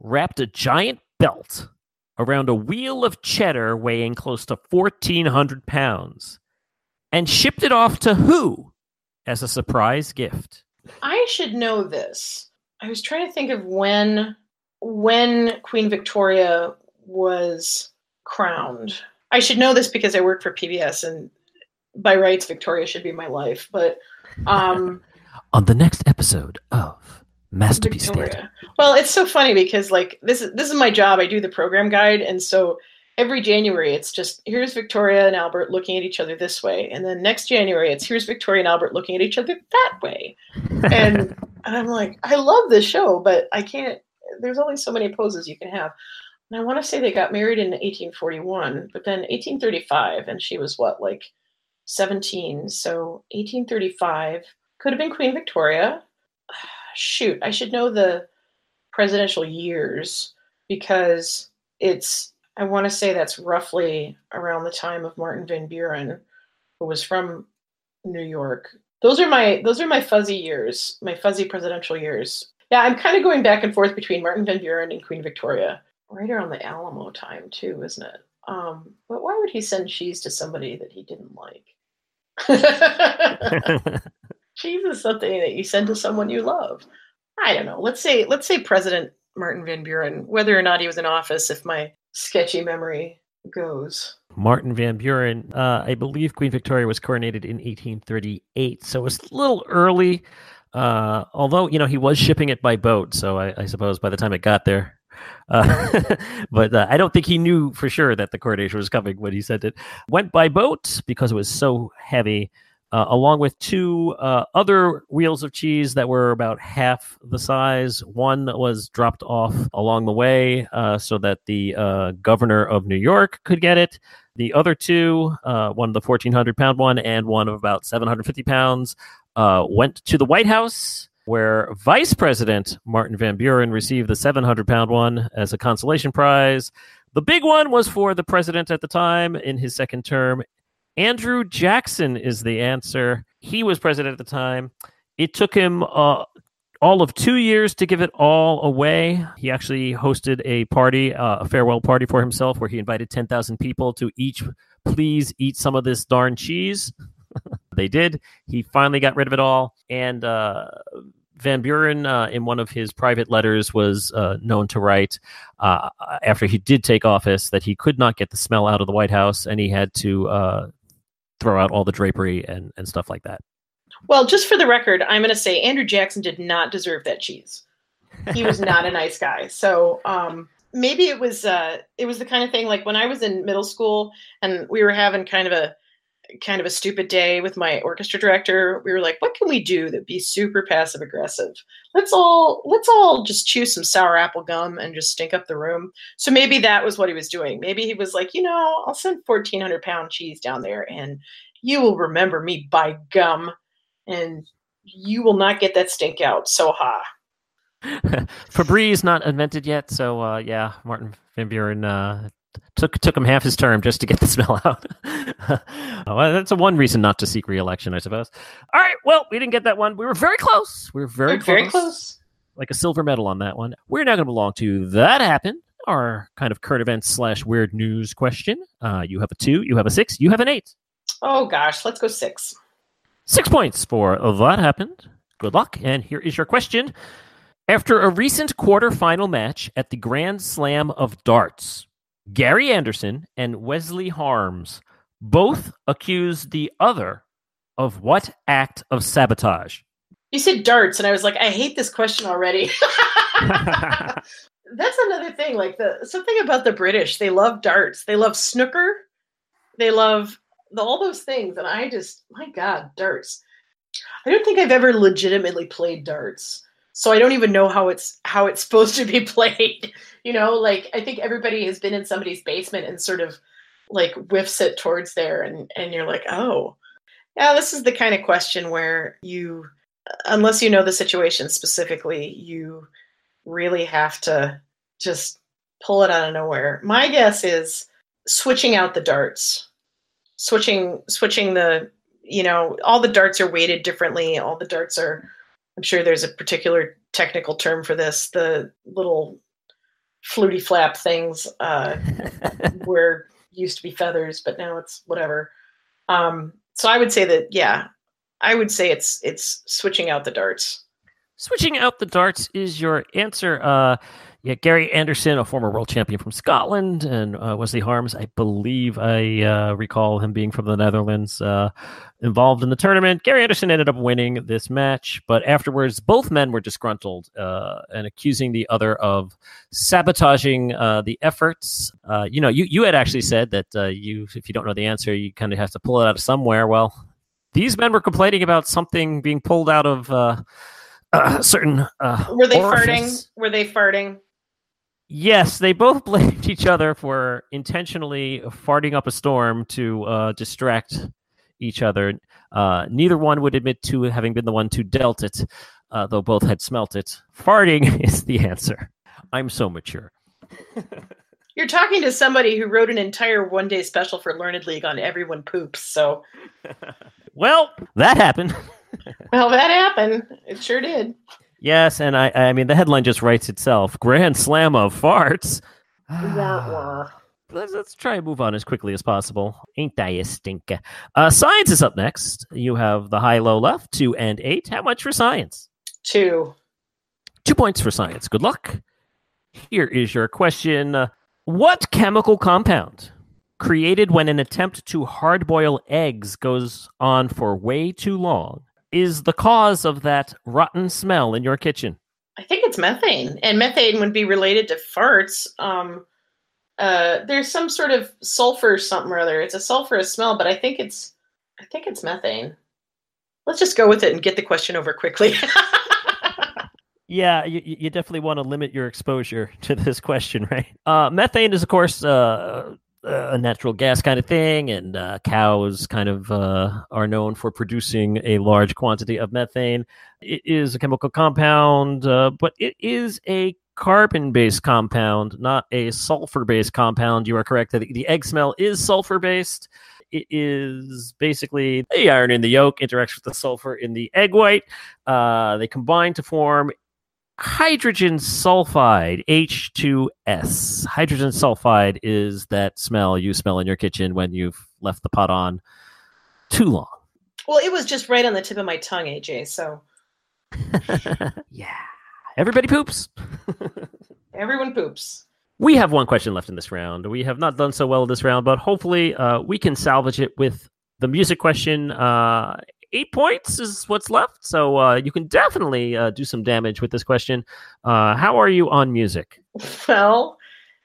wrapped a giant belt around a wheel of cheddar weighing close to 1,400 pounds and shipped it off to who as a surprise gift? I should know this. I was trying to think of when when Queen Victoria was crowned. I should know this because I work for PBS and by rights Victoria should be my life, but um on the next episode of Masterpiece Victoria. Theater. Well, it's so funny because like this is this is my job. I do the program guide and so every January it's just here's Victoria and Albert looking at each other this way and then next January it's here's Victoria and Albert looking at each other that way. And, and I'm like I love this show, but I can't there's only so many poses you can have. And I want to say they got married in 1841, but then 1835, and she was what, like 17. So 1835 could have been Queen Victoria. Shoot, I should know the presidential years because it's, I want to say that's roughly around the time of Martin Van Buren, who was from New York. Those are my those are my fuzzy years, my fuzzy presidential years. Yeah, I'm kind of going back and forth between Martin Van Buren and Queen Victoria, right around the Alamo time too, isn't it? Um, but why would he send cheese to somebody that he didn't like? cheese is something that you send to someone you love. I don't know. Let's say let's say President Martin Van Buren, whether or not he was in office, if my sketchy memory goes. Martin Van Buren, uh, I believe Queen Victoria was coronated in 1838, so it was a little early. Uh, although you know he was shipping it by boat, so I, I suppose by the time it got there, uh, but uh, I don't think he knew for sure that the coronation was coming when he sent it. Went by boat because it was so heavy, uh, along with two uh, other wheels of cheese that were about half the size. One was dropped off along the way uh, so that the uh, governor of New York could get it. The other two, uh, one of the 1,400 pound one and one of about 750 pounds, uh, went to the White House, where Vice President Martin Van Buren received the 700 pound one as a consolation prize. The big one was for the president at the time in his second term. Andrew Jackson is the answer. He was president at the time. It took him uh, all of two years to give it all away. He actually hosted a party, uh, a farewell party for himself, where he invited 10,000 people to each please eat some of this darn cheese. they did. He finally got rid of it all. And uh, Van Buren, uh, in one of his private letters, was uh, known to write uh, after he did take office that he could not get the smell out of the White House and he had to uh, throw out all the drapery and, and stuff like that. Well, just for the record, I'm going to say Andrew Jackson did not deserve that cheese. He was not a nice guy. So um, maybe it was uh, it was the kind of thing like when I was in middle school and we were having kind of a kind of a stupid day with my orchestra director. We were like, what can we do that'd be super passive aggressive? Let's all let's all just chew some sour apple gum and just stink up the room. So maybe that was what he was doing. Maybe he was like, you know, I'll send fourteen hundred pound cheese down there and you will remember me by gum and you will not get that stink out. So ha. Febreze not invented yet, so uh, yeah, Martin Van Buren uh, took took him half his term just to get the smell out. well, that's a one reason not to seek reelection, I suppose. All right, well, we didn't get that one. We were very close. We were very We're close. very close. Like a silver medal on that one. We're now going to belong to that happened. Our kind of current events slash weird news question. Uh, you have a two, you have a six, you have an eight. Oh gosh, let's go six. Six points for that happened. Good luck. And here is your question. After a recent quarterfinal match at the Grand Slam of Darts, Gary Anderson and Wesley Harms both accused the other of what act of sabotage? You said darts, and I was like, I hate this question already. That's another thing. Like the something about the British, they love darts. They love snooker. They love the, all those things, and I just, my God, darts. I don't think I've ever legitimately played darts, so I don't even know how it's how it's supposed to be played. You know, like I think everybody has been in somebody's basement and sort of like whiffs it towards there, and and you're like, oh, yeah, this is the kind of question where you unless you know the situation specifically, you really have to just pull it out of nowhere. My guess is switching out the darts, switching switching the you know all the darts are weighted differently. All the darts are. I'm sure there's a particular technical term for this. The little fluty flap things uh, where used to be feathers, but now it's whatever. Um, so I would say that yeah, I would say it's it's switching out the darts. Switching out the darts is your answer. Uh, yeah, Gary Anderson, a former world champion from Scotland, and uh, Wesley Harms, I believe I uh, recall him being from the Netherlands, uh, involved in the tournament. Gary Anderson ended up winning this match, but afterwards, both men were disgruntled uh, and accusing the other of sabotaging uh, the efforts. Uh, you know, you, you had actually said that you, if you don't know the answer, you kind of have to pull it out of somewhere. Well, these men were complaining about something being pulled out of uh, uh, certain. Uh, Were they orifice. farting? Were they farting? Yes, they both blamed each other for intentionally farting up a storm to uh, distract each other. Uh, neither one would admit to having been the one to dealt it, uh, though both had smelt it. Farting is the answer. I'm so mature. You're talking to somebody who wrote an entire one day special for Learned League on everyone poops. So, Well, that happened. well, that happened. It sure did. Yes, and I, I mean the headline just writes itself. Grand slam of farts. let's, let's try and move on as quickly as possible. Ain't I a stinker? Uh, science is up next. You have the high, low, left, two and eight. How much for science? Two. Two points for science. Good luck. Here is your question. Uh, what chemical compound created when an attempt to hard boil eggs goes on for way too long is the cause of that rotten smell in your kitchen? I think it's methane, and methane would be related to farts. Um, uh, there's some sort of sulfur something or other. It's a sulfurous smell, but I think it's I think it's methane. Let's just go with it and get the question over quickly. Yeah, you, you definitely want to limit your exposure to this question, right? Uh, methane is, of course, uh, a natural gas kind of thing, and uh, cows kind of uh, are known for producing a large quantity of methane. It is a chemical compound, uh, but it is a carbon based compound, not a sulfur based compound. You are correct that the egg smell is sulfur based. It is basically the iron in the yolk interacts with the sulfur in the egg white. Uh, they combine to form hydrogen sulfide, H2S. Hydrogen sulfide is that smell you smell in your kitchen when you've left the pot on too long. well, it was just right on the tip of my tongue, AJ. So yeah. Everybody poops. everyone poops. we have one question left in this round. We have not done so well this round, but hopefully uh, we can salvage it with the music question. Uh, eight points is what's left. So uh, you can definitely uh, do some damage with this question. Uh, how are you on music? Well,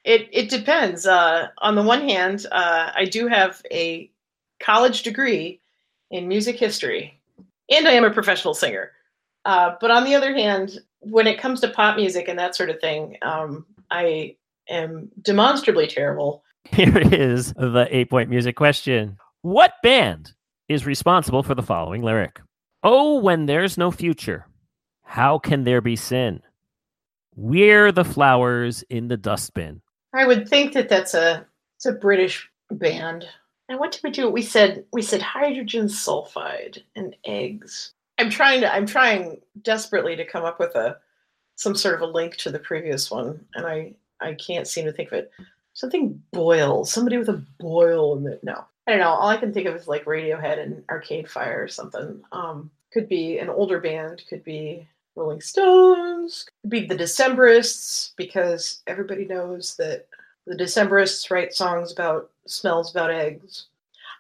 it it depends. Uh, on the one hand, uh, I do have a college degree in music history, and I am a professional singer. Uh, but on the other hand, when it comes to pop music and that sort of thing, um, I am demonstrably terrible. Here is the eight point music question What band is responsible for the following lyric? Oh, when there's no future, how can there be sin? We're the flowers in the dustbin. I would think that that's a it's a British band. And what did we do? We said we said hydrogen sulfide and eggs. I'm trying to I'm trying desperately to come up with a some sort of a link to the previous one, and I I can't seem to think of it. Something boil, somebody with a boil in it. No, I don't know. All I can think of is like Radiohead and Arcade Fire or something. Um, could be an older band, could be Rolling Stones, could be the Decemberists, because everybody knows that the Decemberists write songs about smells about eggs.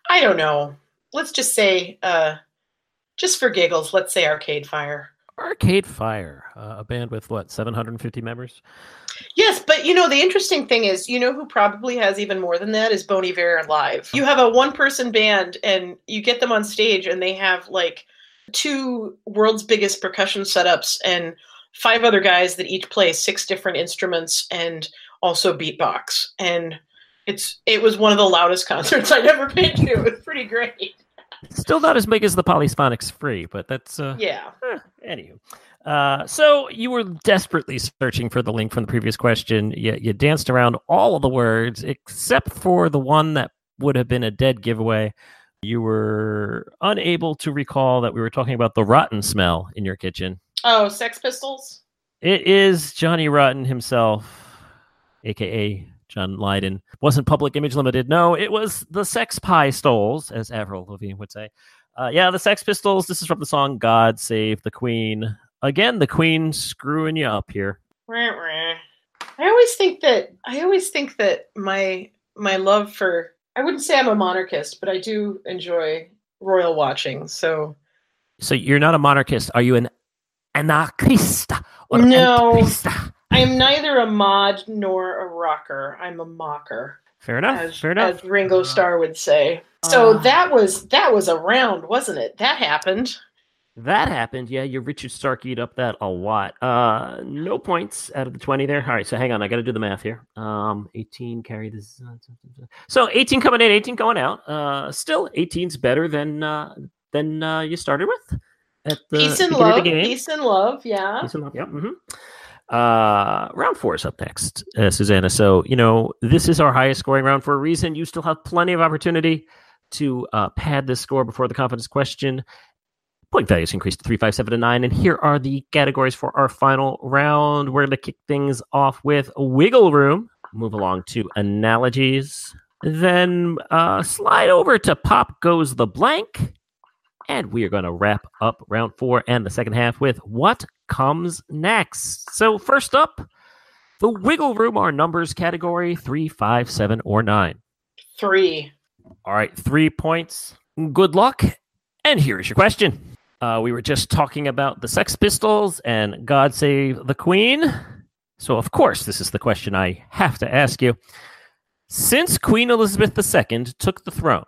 I don't know. Let's just say, uh, just for giggles, let's say Arcade Fire. Arcade Fire, uh, a band with what, 750 members? Yes, but you know the interesting thing is, you know who probably has even more than that is Bon Iver live. You have a one-person band, and you get them on stage, and they have like two world's biggest percussion setups and five other guys that each play six different instruments and also beatbox. And it's it was one of the loudest concerts I'd ever been to. It was pretty great. Still not as big as the Polyphonic Spree, but that's uh, yeah. Eh, anywho, uh, so you were desperately searching for the link from the previous question. You, you danced around all of the words except for the one that would have been a dead giveaway. You were unable to recall that we were talking about the rotten smell in your kitchen. Oh, Sex Pistols. It is Johnny Rotten himself, aka John Lydon. Wasn't Public Image Limited. No, it was the Sex Pie Stoles, as Avril Lavigne would say. Uh, yeah, the Sex Pistols. This is from the song "God Save the Queen." Again, the Queen screwing you up here. I always think that I always think that my my love for I wouldn't say I'm a monarchist, but I do enjoy royal watching. So, so you're not a monarchist. Are you an anarchist? no, anarchist? I am neither a mod nor a rocker. I'm a mocker. Fair enough. As, fair enough. As Ringo Starr would say. So uh, that was that was a round, wasn't it? That happened. That happened. Yeah, you Richard Starkeyed up that a lot. Uh, no points out of the 20 there. All right, so hang on. I got to do the math here. Um, 18 carry this. So 18 coming in, 18 going out. Uh, still 18's better than uh, than uh, you started with. At the Peace and love. Peace and love. Yeah. Peace and love. Yeah. Mm-hmm. Uh, round four is up next, uh, Susanna. So, you know, this is our highest scoring round for a reason. You still have plenty of opportunity to uh, pad this score before the confidence question. Point values increased to three, five, seven, and nine. And here are the categories for our final round. We're going to kick things off with wiggle room, move along to analogies, then uh, slide over to pop goes the blank. And we are going to wrap up round four and the second half with what comes next. So, first up, the wiggle room, our numbers category three, five, seven, or nine. Three. All right, three points. Good luck. And here's your question. Uh, we were just talking about the Sex Pistols and God Save the Queen. So, of course, this is the question I have to ask you. Since Queen Elizabeth II took the throne,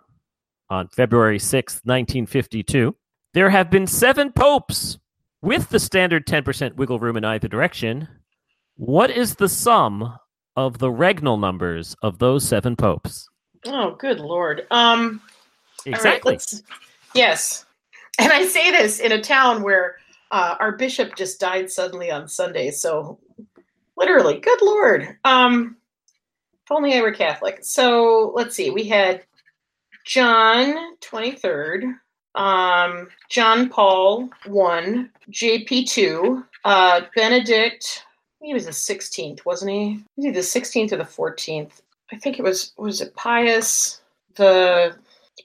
on February 6, 1952, there have been seven popes with the standard 10% wiggle room in either direction. What is the sum of the regnal numbers of those seven popes? Oh, good lord. Um Exactly. yes. And I say this in a town where uh, our bishop just died suddenly on Sunday, so literally, good lord. Um if only I were Catholic. So let's see. We had John 23rd, um, John Paul 1, JP 2, uh, Benedict, he was the 16th, wasn't he? Was he the 16th or the 14th? I think it was, was it Pius the,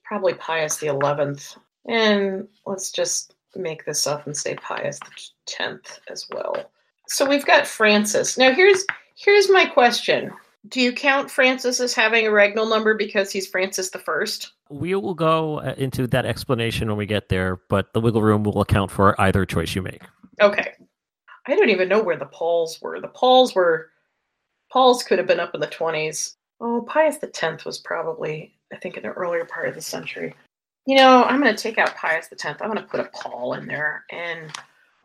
probably Pius the 11th. And let's just make this up and say Pius the 10th as well. So we've got Francis. Now here's here's my question. Do you count Francis as having a regnal number because he's Francis the First? We will go uh, into that explanation when we get there, but the wiggle room will account for either choice you make. Okay. I don't even know where the Pauls were. The Pauls were Pauls could have been up in the twenties. Oh, Pius the Tenth was probably, I think, in the earlier part of the century. You know, I'm going to take out Pius the Tenth. I'm going to put a Paul in there, and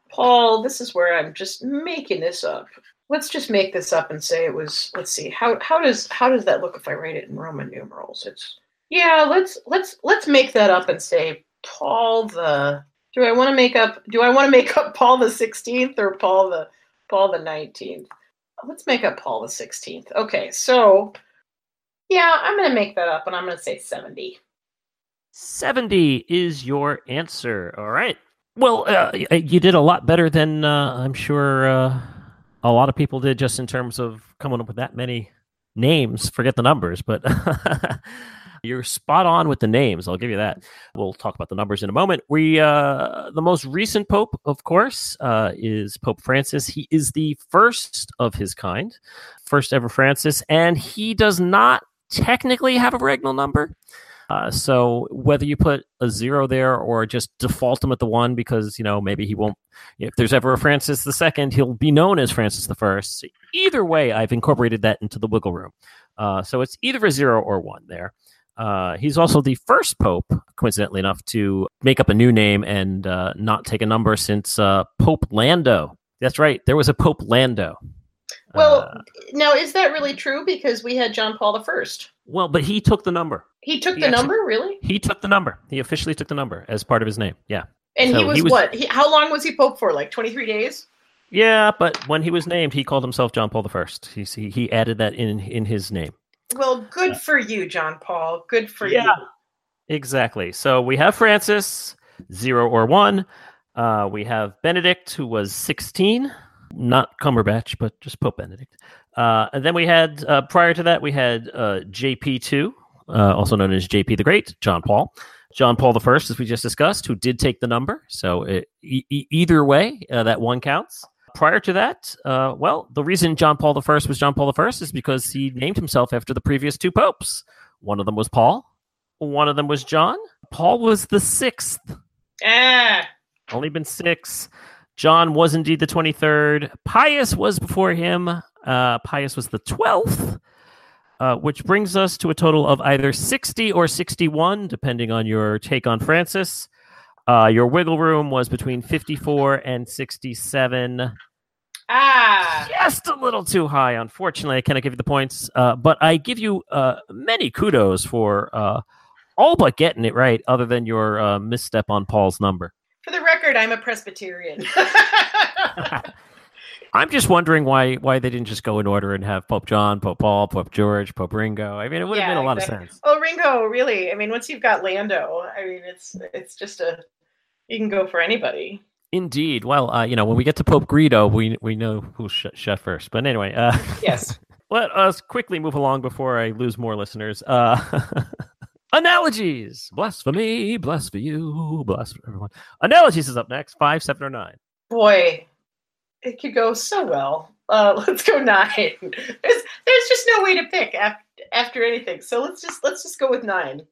Paul. This is where I'm just making this up. Let's just make this up and say it was. Let's see how how does how does that look if I write it in Roman numerals? It's yeah. Let's let's let's make that up and say Paul the. Do I want to make up? Do I want to make up Paul the Sixteenth or Paul the Paul the Nineteenth? Let's make up Paul the Sixteenth. Okay, so yeah, I'm going to make that up and I'm going to say 70. 70 is your answer. All right. Well, uh, you did a lot better than uh, I'm sure uh, a lot of people did just in terms of coming up with that many names. Forget the numbers, but you're spot on with the names. I'll give you that. We'll talk about the numbers in a moment. We, uh, the most recent pope, of course, uh, is Pope Francis. He is the first of his kind, first ever Francis, and he does not technically have a regnal number. Uh, so whether you put a zero there or just default him at the one because you know maybe he won't if there's ever a francis second he'll be known as francis first. Either way i've incorporated that into the wiggle room. Uh, so it's either a zero or one there. Uh, he's also the first pope coincidentally enough to make up a new name and uh, not take a number since uh, pope lando. That's right there was a pope lando well, uh, now is that really true? Because we had John Paul the First. Well, but he took the number. He took he the actually, number, really? He took the number. He officially took the number as part of his name. Yeah. And so he, was he, was what? He, how long was he pope for? Like twenty three days. Yeah, but when he was named, he called himself John Paul the First. He, he added that in in his name. Well, good for you, John Paul. Good for yeah, you. Exactly. So we have Francis, zero or one. Uh, we have Benedict, who was sixteen not Cumberbatch, but just Pope Benedict. Uh, and then we had uh, prior to that we had uh, JP two, uh, also known as JP the Great, John Paul, John Paul the First, as we just discussed, who did take the number. So it, e- either way, uh, that one counts. Prior to that, uh, well, the reason John Paul the First was John Paul the First is because he named himself after the previous two popes. One of them was Paul, one of them was John. Paul was the sixth. Ah. Only been six. John was indeed the 23rd. Pius was before him. Uh, Pius was the 12th, uh, which brings us to a total of either 60 or 61, depending on your take on Francis. Uh, your wiggle room was between 54 and 67. Ah, just a little too high. Unfortunately, I cannot give you the points, uh, but I give you uh, many kudos for uh, all but getting it right, other than your uh, misstep on Paul's number. For the record, I'm a Presbyterian. I'm just wondering why why they didn't just go in order and have Pope John, Pope Paul, Pope George, Pope Ringo. I mean, it would have yeah, made a lot exactly. of sense. Oh, Ringo, really? I mean, once you've got Lando, I mean, it's it's just a you can go for anybody. Indeed. Well, uh, you know, when we get to Pope Greedo, we we know who's shut, shut first. But anyway, uh, yes. Let us quickly move along before I lose more listeners. Uh, Analogies. Bless for me, bless for you, bless for everyone. Analogies is up next. Five, seven, or nine. Boy, it could go so well. Uh, let's go nine. There's, there's just no way to pick after, after anything. So let's just let's just go with nine.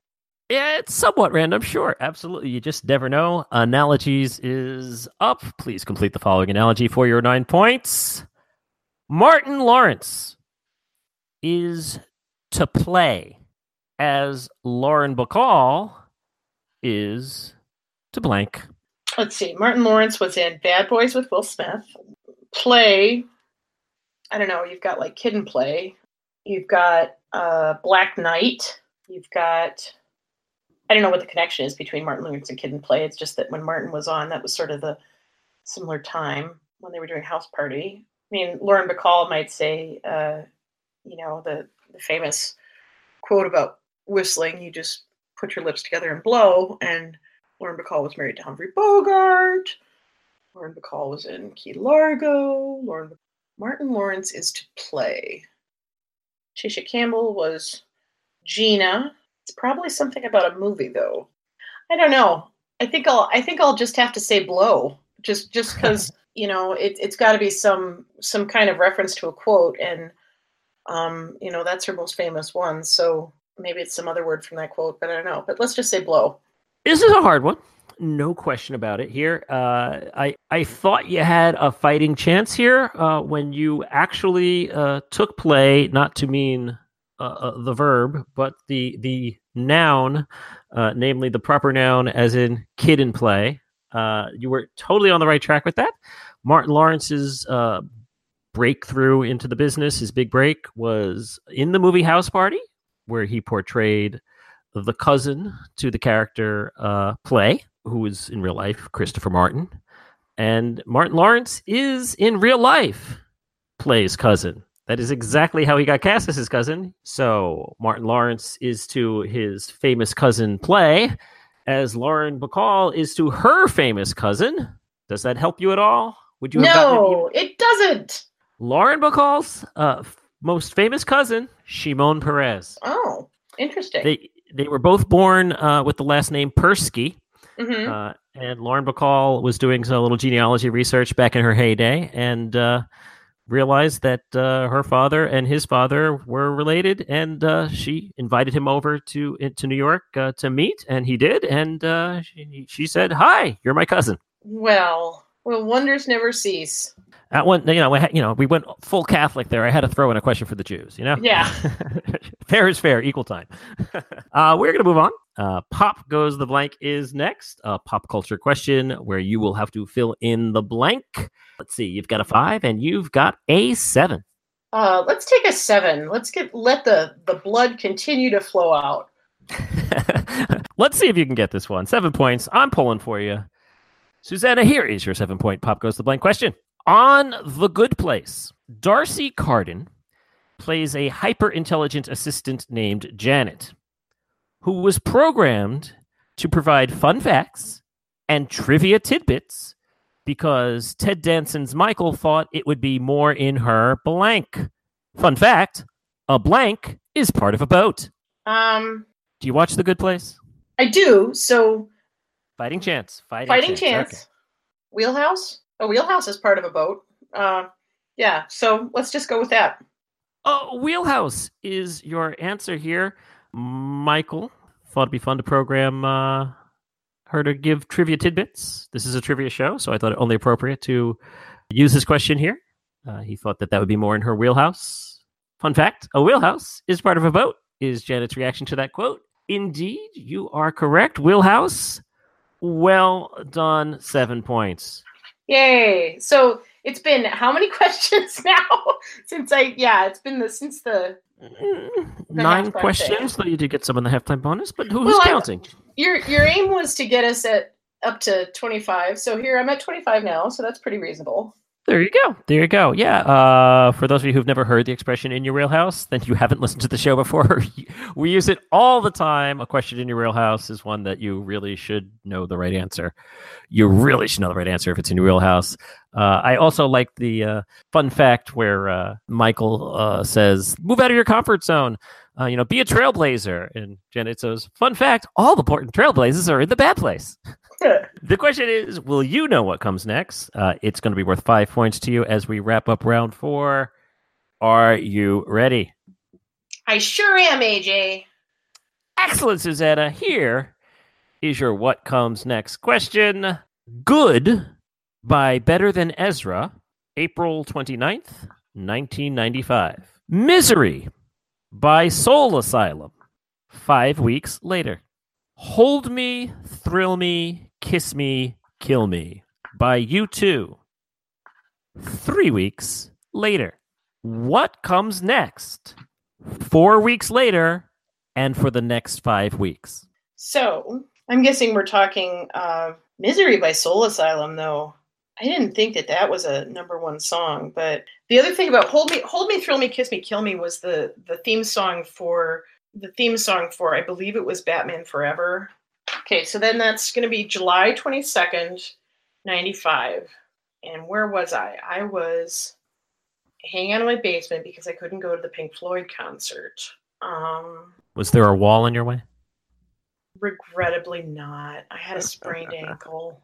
Yeah, it's somewhat random, sure. Absolutely. You just never know. Analogies is up. Please complete the following analogy for your nine points. Martin Lawrence is to play as Lauren Bacall is to blank. Let's see. Martin Lawrence was in Bad Boys with Will Smith. Play. I don't know. You've got like Kid and Play. You've got uh, Black Knight. You've got. I don't know what the connection is between Martin Lawrence and Kid and Play. It's just that when Martin was on, that was sort of the similar time when they were doing House Party. I mean, Lauren Bacall might say, uh, you know, the, the famous quote about whistling, you just put your lips together and blow. And Lauren Bacall was married to Humphrey Bogart. Lauren Bacall was in Key Largo. Lauren Martin Lawrence is to play. Tisha Campbell was Gina. It's probably something about a movie though. I don't know. I think I'll I think I'll just have to say blow. Just just because, you know, it it's gotta be some some kind of reference to a quote and Um, you know, that's her most famous one. So maybe it's some other word from that quote, but I don't know. But let's just say blow. This is a hard one. No question about it here. Uh, I I thought you had a fighting chance here uh, when you actually uh, took play, not to mean uh, uh, the verb, but the the noun, uh, namely the proper noun, as in kid in play. you were totally on the right track with that. Martin Lawrence's breakthrough into the business, his big break, was in the movie House Party, where he portrayed the cousin to the character uh, Play, who is in real life Christopher Martin. And Martin Lawrence is in real life Play's cousin. That is exactly how he got cast as his cousin. So Martin Lawrence is to his famous cousin Play, as Lauren Bacall is to her famous cousin. Does that help you at all? Would you? Have No, it, it doesn't. Lauren Bacall's uh, most famous cousin, Shimon Peres. Oh, interesting. They they were both born uh, with the last name Persky. Mm-hmm. Uh, and Lauren Bacall was doing a little genealogy research back in her heyday and uh, realized that uh, her father and his father were related. And uh, she invited him over to to New York uh, to meet, and he did. And she, she said, "Hi, you're my cousin." Well, well, wonders never cease. At one, you know, we, you know, we went full Catholic there. I had to throw in a question for the Jews. You know, yeah, fair is fair, equal time. uh, we're gonna move on. Uh, pop goes the blank is next. A pop culture question where you will have to fill in the blank. Let's see, you've got a five and you've got a seven. Uh, let's take a seven. Let's get let the the blood continue to flow out. let's see if you can get this one. Seven points. I'm pulling for you. Susanna, here is your seven point pop goes the blank question. On The Good Place, D'Arcy Carden plays a hyper intelligent assistant named Janet, who was programmed to provide fun facts and trivia tidbits because Ted Danson's Michael thought it would be more in her blank. Fun fact a blank is part of a boat. Um, do you watch The Good Place? I do. So, fighting chance. Fighting, fighting chance. chance. Okay. Wheelhouse? A wheelhouse is part of a boat. Uh, yeah, so let's just go with that. Oh, wheelhouse is your answer here, Michael. Thought it'd be fun to program uh, her to give trivia tidbits. This is a trivia show, so I thought it only appropriate to use this question here. Uh, he thought that that would be more in her wheelhouse. Fun fact: a wheelhouse is part of a boat. Is Janet's reaction to that quote? Indeed, you are correct. Wheelhouse. Well done. Seven points. Yay! So it's been how many questions now since I yeah it's been the since the, the nine questions. So you did get some in the halftime bonus, but who's well, counting? I, your your aim was to get us at up to twenty five. So here I'm at twenty five now, so that's pretty reasonable. There you go. There you go. Yeah. Uh, for those of you who've never heard the expression "in your wheelhouse," then you haven't listened to the show before. we use it all the time. A question in your wheelhouse is one that you really should know the right answer. You really should know the right answer if it's in your wheelhouse. Uh, I also like the uh, fun fact where uh, Michael uh, says, "Move out of your comfort zone." Uh, you know, be a trailblazer. And Janet says, "Fun fact: all the important trailblazers are in the bad place." the question is will you know what comes next? Uh, it's going to be worth five points to you as we wrap up round four. Are you ready? I sure am, AJ. Excellent, Susanna. Here is your what comes next question. Good by Better Than Ezra, April 29th, 1995. Misery by Soul Asylum, five weeks later. Hold Me, Thrill Me, Kiss Me, Kill Me by U2. Three weeks later. What comes next? Four weeks later, and for the next five weeks. So, I'm guessing we're talking uh, Misery by Soul Asylum, though. I didn't think that that was a number one song, but the other thing about "Hold Me, Hold Me, Thrill Me, Kiss Me, Kill Me" was the the theme song for the theme song for I believe it was Batman Forever. Okay, so then that's going to be July 22nd, 95. And where was I? I was hanging out in my basement because I couldn't go to the Pink Floyd concert. Um, was there a wall in your way? Regrettably not. I had a sprained ankle.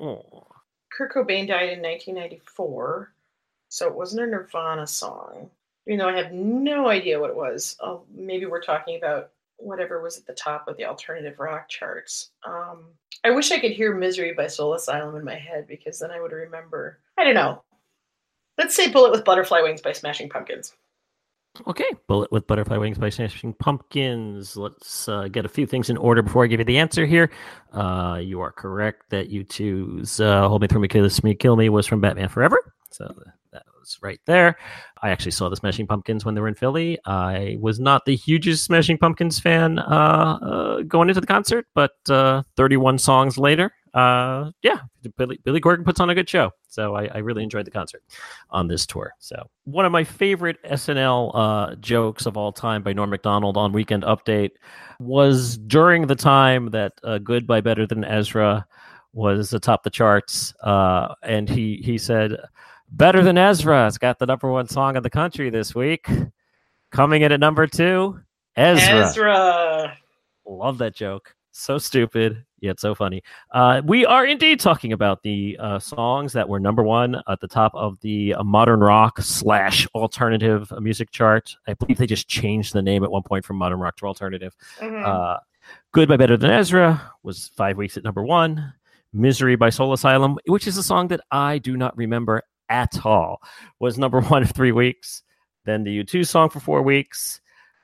Oh. Kurt Cobain died in 1994, so it wasn't a Nirvana song. even though I have no idea what it was. Oh, maybe we're talking about whatever was at the top of the alternative rock charts. Um, I wish I could hear "Misery" by Soul Asylum in my head because then I would remember. I don't know. Let's say "Bullet with Butterfly Wings" by Smashing Pumpkins. Okay, Bullet with Butterfly Wings by Smashing Pumpkins. Let's uh, get a few things in order before I give you the answer here. Uh, you are correct that U2's uh, Hold Me Through Me, Kiss Me, Kill Me was from Batman Forever. So was right there. I actually saw the Smashing Pumpkins when they were in Philly. I was not the hugest Smashing Pumpkins fan uh, uh, going into the concert, but uh, 31 songs later, uh, yeah, Billy, Billy Corgan puts on a good show. So I, I, really enjoyed the concert on this tour. So one of my favorite SNL uh, jokes of all time by Norm Macdonald on Weekend Update was during the time that uh, "Good by Better Than Ezra" was atop the charts, and he he said, "Better Than Ezra" It's got the number one song of the country this week. Coming in at number two, Ezra. Ezra. Love that joke. So stupid yet so funny. Uh, we are indeed talking about the uh, songs that were number one at the top of the uh, modern rock slash alternative music chart. I believe they just changed the name at one point from modern rock to alternative. Mm-hmm. Uh, Good by Better Than Ezra was five weeks at number one. Misery by Soul Asylum, which is a song that I do not remember at all, was number one for three weeks. Then the U2 song for four weeks.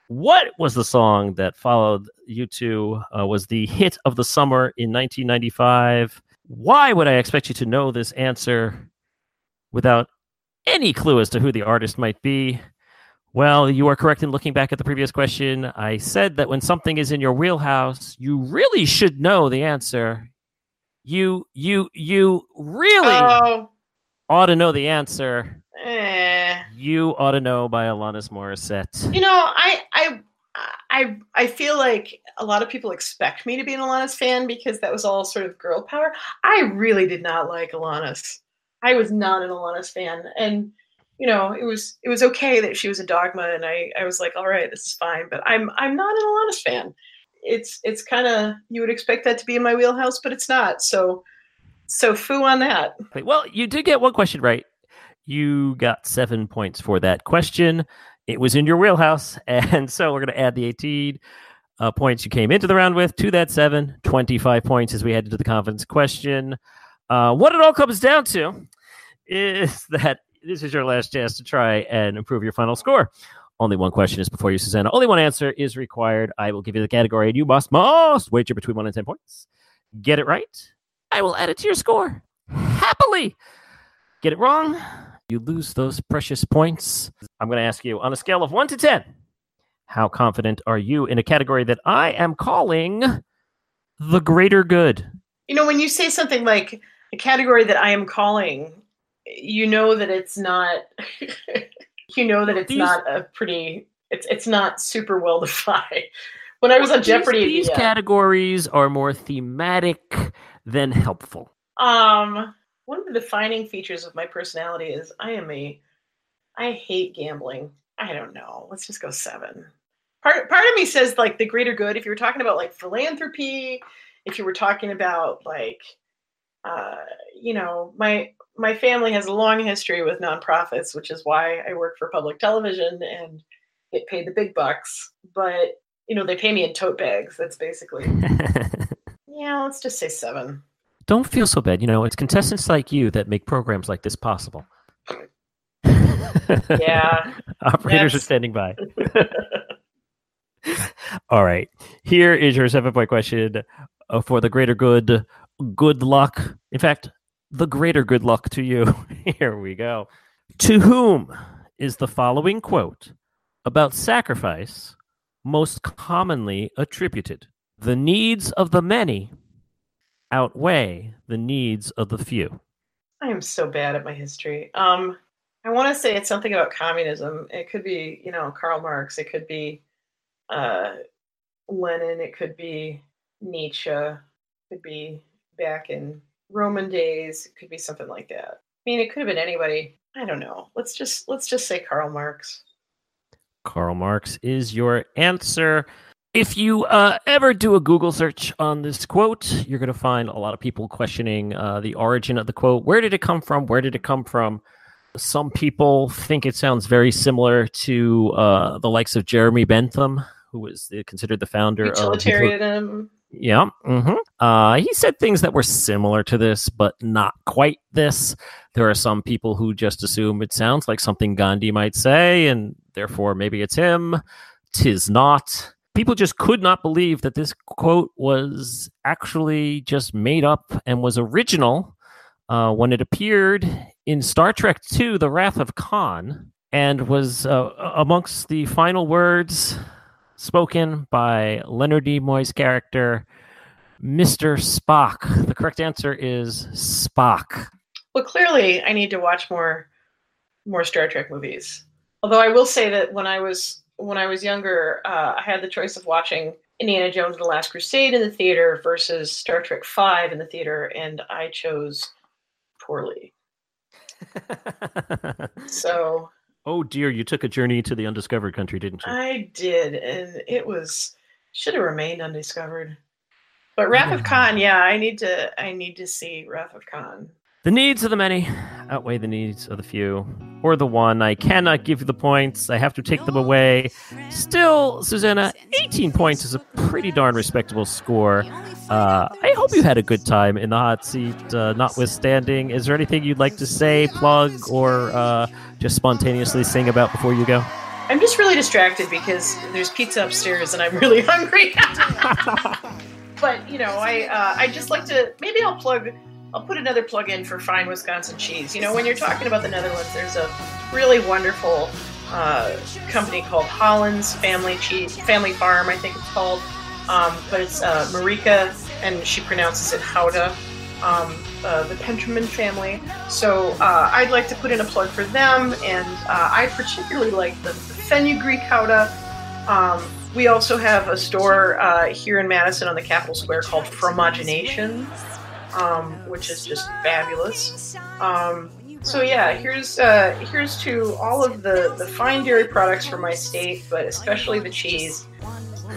What was the song that followed U2? Uh, was the hit of the summer in 1995? Why would I expect you to know this answer without any clue as to who the artist might be? Well, you are correct in looking back at the previous question. I said that when something is in your wheelhouse, you really should know the answer. You, you, you really oh. Ought to know the answer. Eh. You ought to know by Alanis Morissette. You know, I, I, I, I feel like a lot of people expect me to be an Alanis fan because that was all sort of girl power. I really did not like Alanis. I was not an Alanis fan, and you know, it was it was okay that she was a dogma, and I I was like, all right, this is fine. But I'm I'm not an Alanis fan. It's it's kind of you would expect that to be in my wheelhouse, but it's not. So so foo on that. Well, you did get one question right. You got seven points for that question. It was in your wheelhouse. And so we're going to add the 18 uh, points you came into the round with to that seven, 25 points as we head into the confidence question. Uh, what it all comes down to is that this is your last chance to try and improve your final score. Only one question is before you, Susanna. Only one answer is required. I will give you the category, and you must must wager between one and ten points. Get it right, I will add it to your score happily. Get it wrong, you lose those precious points. I'm going to ask you on a scale of 1 to 10, how confident are you in a category that I am calling the greater good? You know, when you say something like a category that I am calling, you know that it's not you know that it's these, not a pretty it's it's not super well defined. When I was on Jeopardy, these, these categories are more thematic than helpful. Um one of the defining features of my personality is I am a I hate gambling. I don't know. Let's just go seven. Part part of me says like the greater good. If you were talking about like philanthropy, if you were talking about like uh, you know, my my family has a long history with nonprofits, which is why I work for public television and get paid the big bucks. But you know, they pay me in tote bags. That's basically yeah. Let's just say seven. Don't feel so bad. You know, it's contestants like you that make programs like this possible. Yeah. Operators are standing by. All right. Here is your seven point question uh, for the greater good. Good luck. In fact, the greater good luck to you. Here we go. To whom is the following quote about sacrifice most commonly attributed? The needs of the many outweigh the needs of the few? I am so bad at my history. Um, I want to say it's something about communism. It could be, you know, Karl Marx. It could be uh, Lenin. It could be Nietzsche. It could be back in Roman days. It could be something like that. I mean, it could have been anybody. I don't know. Let's just let's just say Karl Marx. Karl Marx is your answer. If you uh, ever do a Google search on this quote, you're going to find a lot of people questioning uh, the origin of the quote. Where did it come from? Where did it come from? Some people think it sounds very similar to uh, the likes of Jeremy Bentham, who was considered the founder Utilitarianism. of. Yeah. Mm-hmm. Uh, he said things that were similar to this, but not quite this. There are some people who just assume it sounds like something Gandhi might say, and therefore maybe it's him. Tis not. People just could not believe that this quote was actually just made up and was original uh, when it appeared in Star Trek II The Wrath of Khan and was uh, amongst the final words spoken by Leonard Nimoy's character, Mr. Spock. The correct answer is Spock. Well, clearly, I need to watch more more Star Trek movies. Although I will say that when I was when I was younger, uh, I had the choice of watching Indiana Jones and the Last Crusade in the theater versus Star Trek Five in the theater, and I chose poorly. so Oh dear, you took a journey to the undiscovered country, didn't you? I did, and it was should have remained undiscovered. But Wrath of Khan, yeah, I need to I need to see Wrath of Khan. The needs of the many outweigh the needs of the few, or the one. I cannot give you the points. I have to take them away. Still, Susanna, 18 points is a pretty darn respectable score. Uh, I hope you had a good time in the hot seat, uh, notwithstanding. Is there anything you'd like to say, plug, or uh, just spontaneously sing about before you go? I'm just really distracted because there's pizza upstairs and I'm really hungry. but you know, I uh, I just like to maybe I'll plug I'll put another plug in for fine Wisconsin cheese. You know, when you're talking about the Netherlands, there's a really wonderful uh, company called Holland's Family Cheese Family Farm, I think it's called. Um, but it's uh, Marieke, and she pronounces it Houda. Um, uh, the Penterman family. So uh, I'd like to put in a plug for them, and uh, I particularly like the, fenugreek Houda. Um, we also have a store uh, here in Madison on the Capitol Square called Fromagination, um, which is just fabulous. Um, so yeah, here's uh, here's to all of the the fine dairy products from my state, but especially the cheese.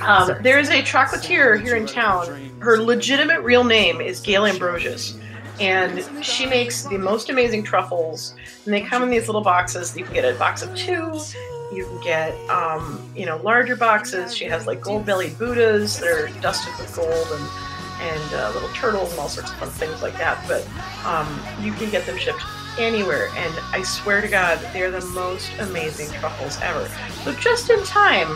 Um, there is a chocolatier here in town. Her legitimate real name is Gail Ambrosius, and she makes the most amazing truffles. And they come in these little boxes. You can get a box of two. You can get, um, you know, larger boxes. She has like gold bellied Buddhas that are dusted with gold and and uh, little turtles and all sorts of fun things like that. But um, you can get them shipped anywhere, and I swear to God, they're the most amazing truffles ever. So just in time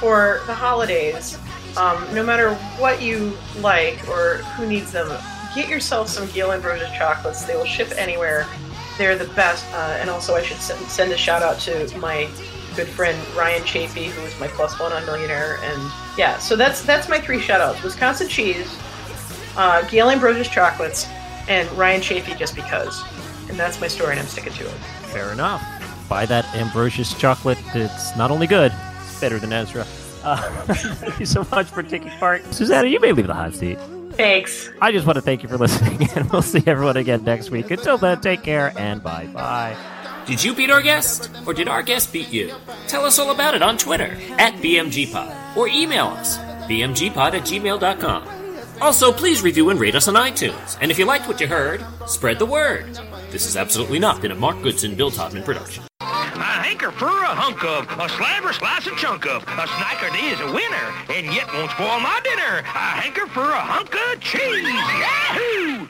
for the holidays, um, no matter what you like or who needs them, get yourself some Gail Ambrosius chocolates. They will ship anywhere. They're the best. Uh, and also, I should send a shout out to my good friend Ryan Chafee, who is my plus one on Millionaire. And yeah, so that's that's my three shout outs Wisconsin cheese, uh, Gail Ambrosius chocolates, and Ryan Chafee just because. And that's my story, and I'm sticking to it. Fair enough. Buy that Ambrosius chocolate. It's not only good, it's better than Ezra. Uh, thank you so much for taking part. Susanna, you may leave the hot seat. Thanks. I just want to thank you for listening, and we'll see everyone again next week. Until then, take care and bye bye. Did you beat our guest? Or did our guest beat you? Tell us all about it on Twitter at BMGPod or email us bmgpod at gmail.com. Also, please review and rate us on iTunes. And if you liked what you heard, spread the word. This has absolutely not been a Mark Goodson, Bill Todman production. A hanker for a hunk of, a slabber slice a chunk of, a snicker is a winner, and yet won't spoil my dinner. A hanker for a hunk of cheese. Yahoo!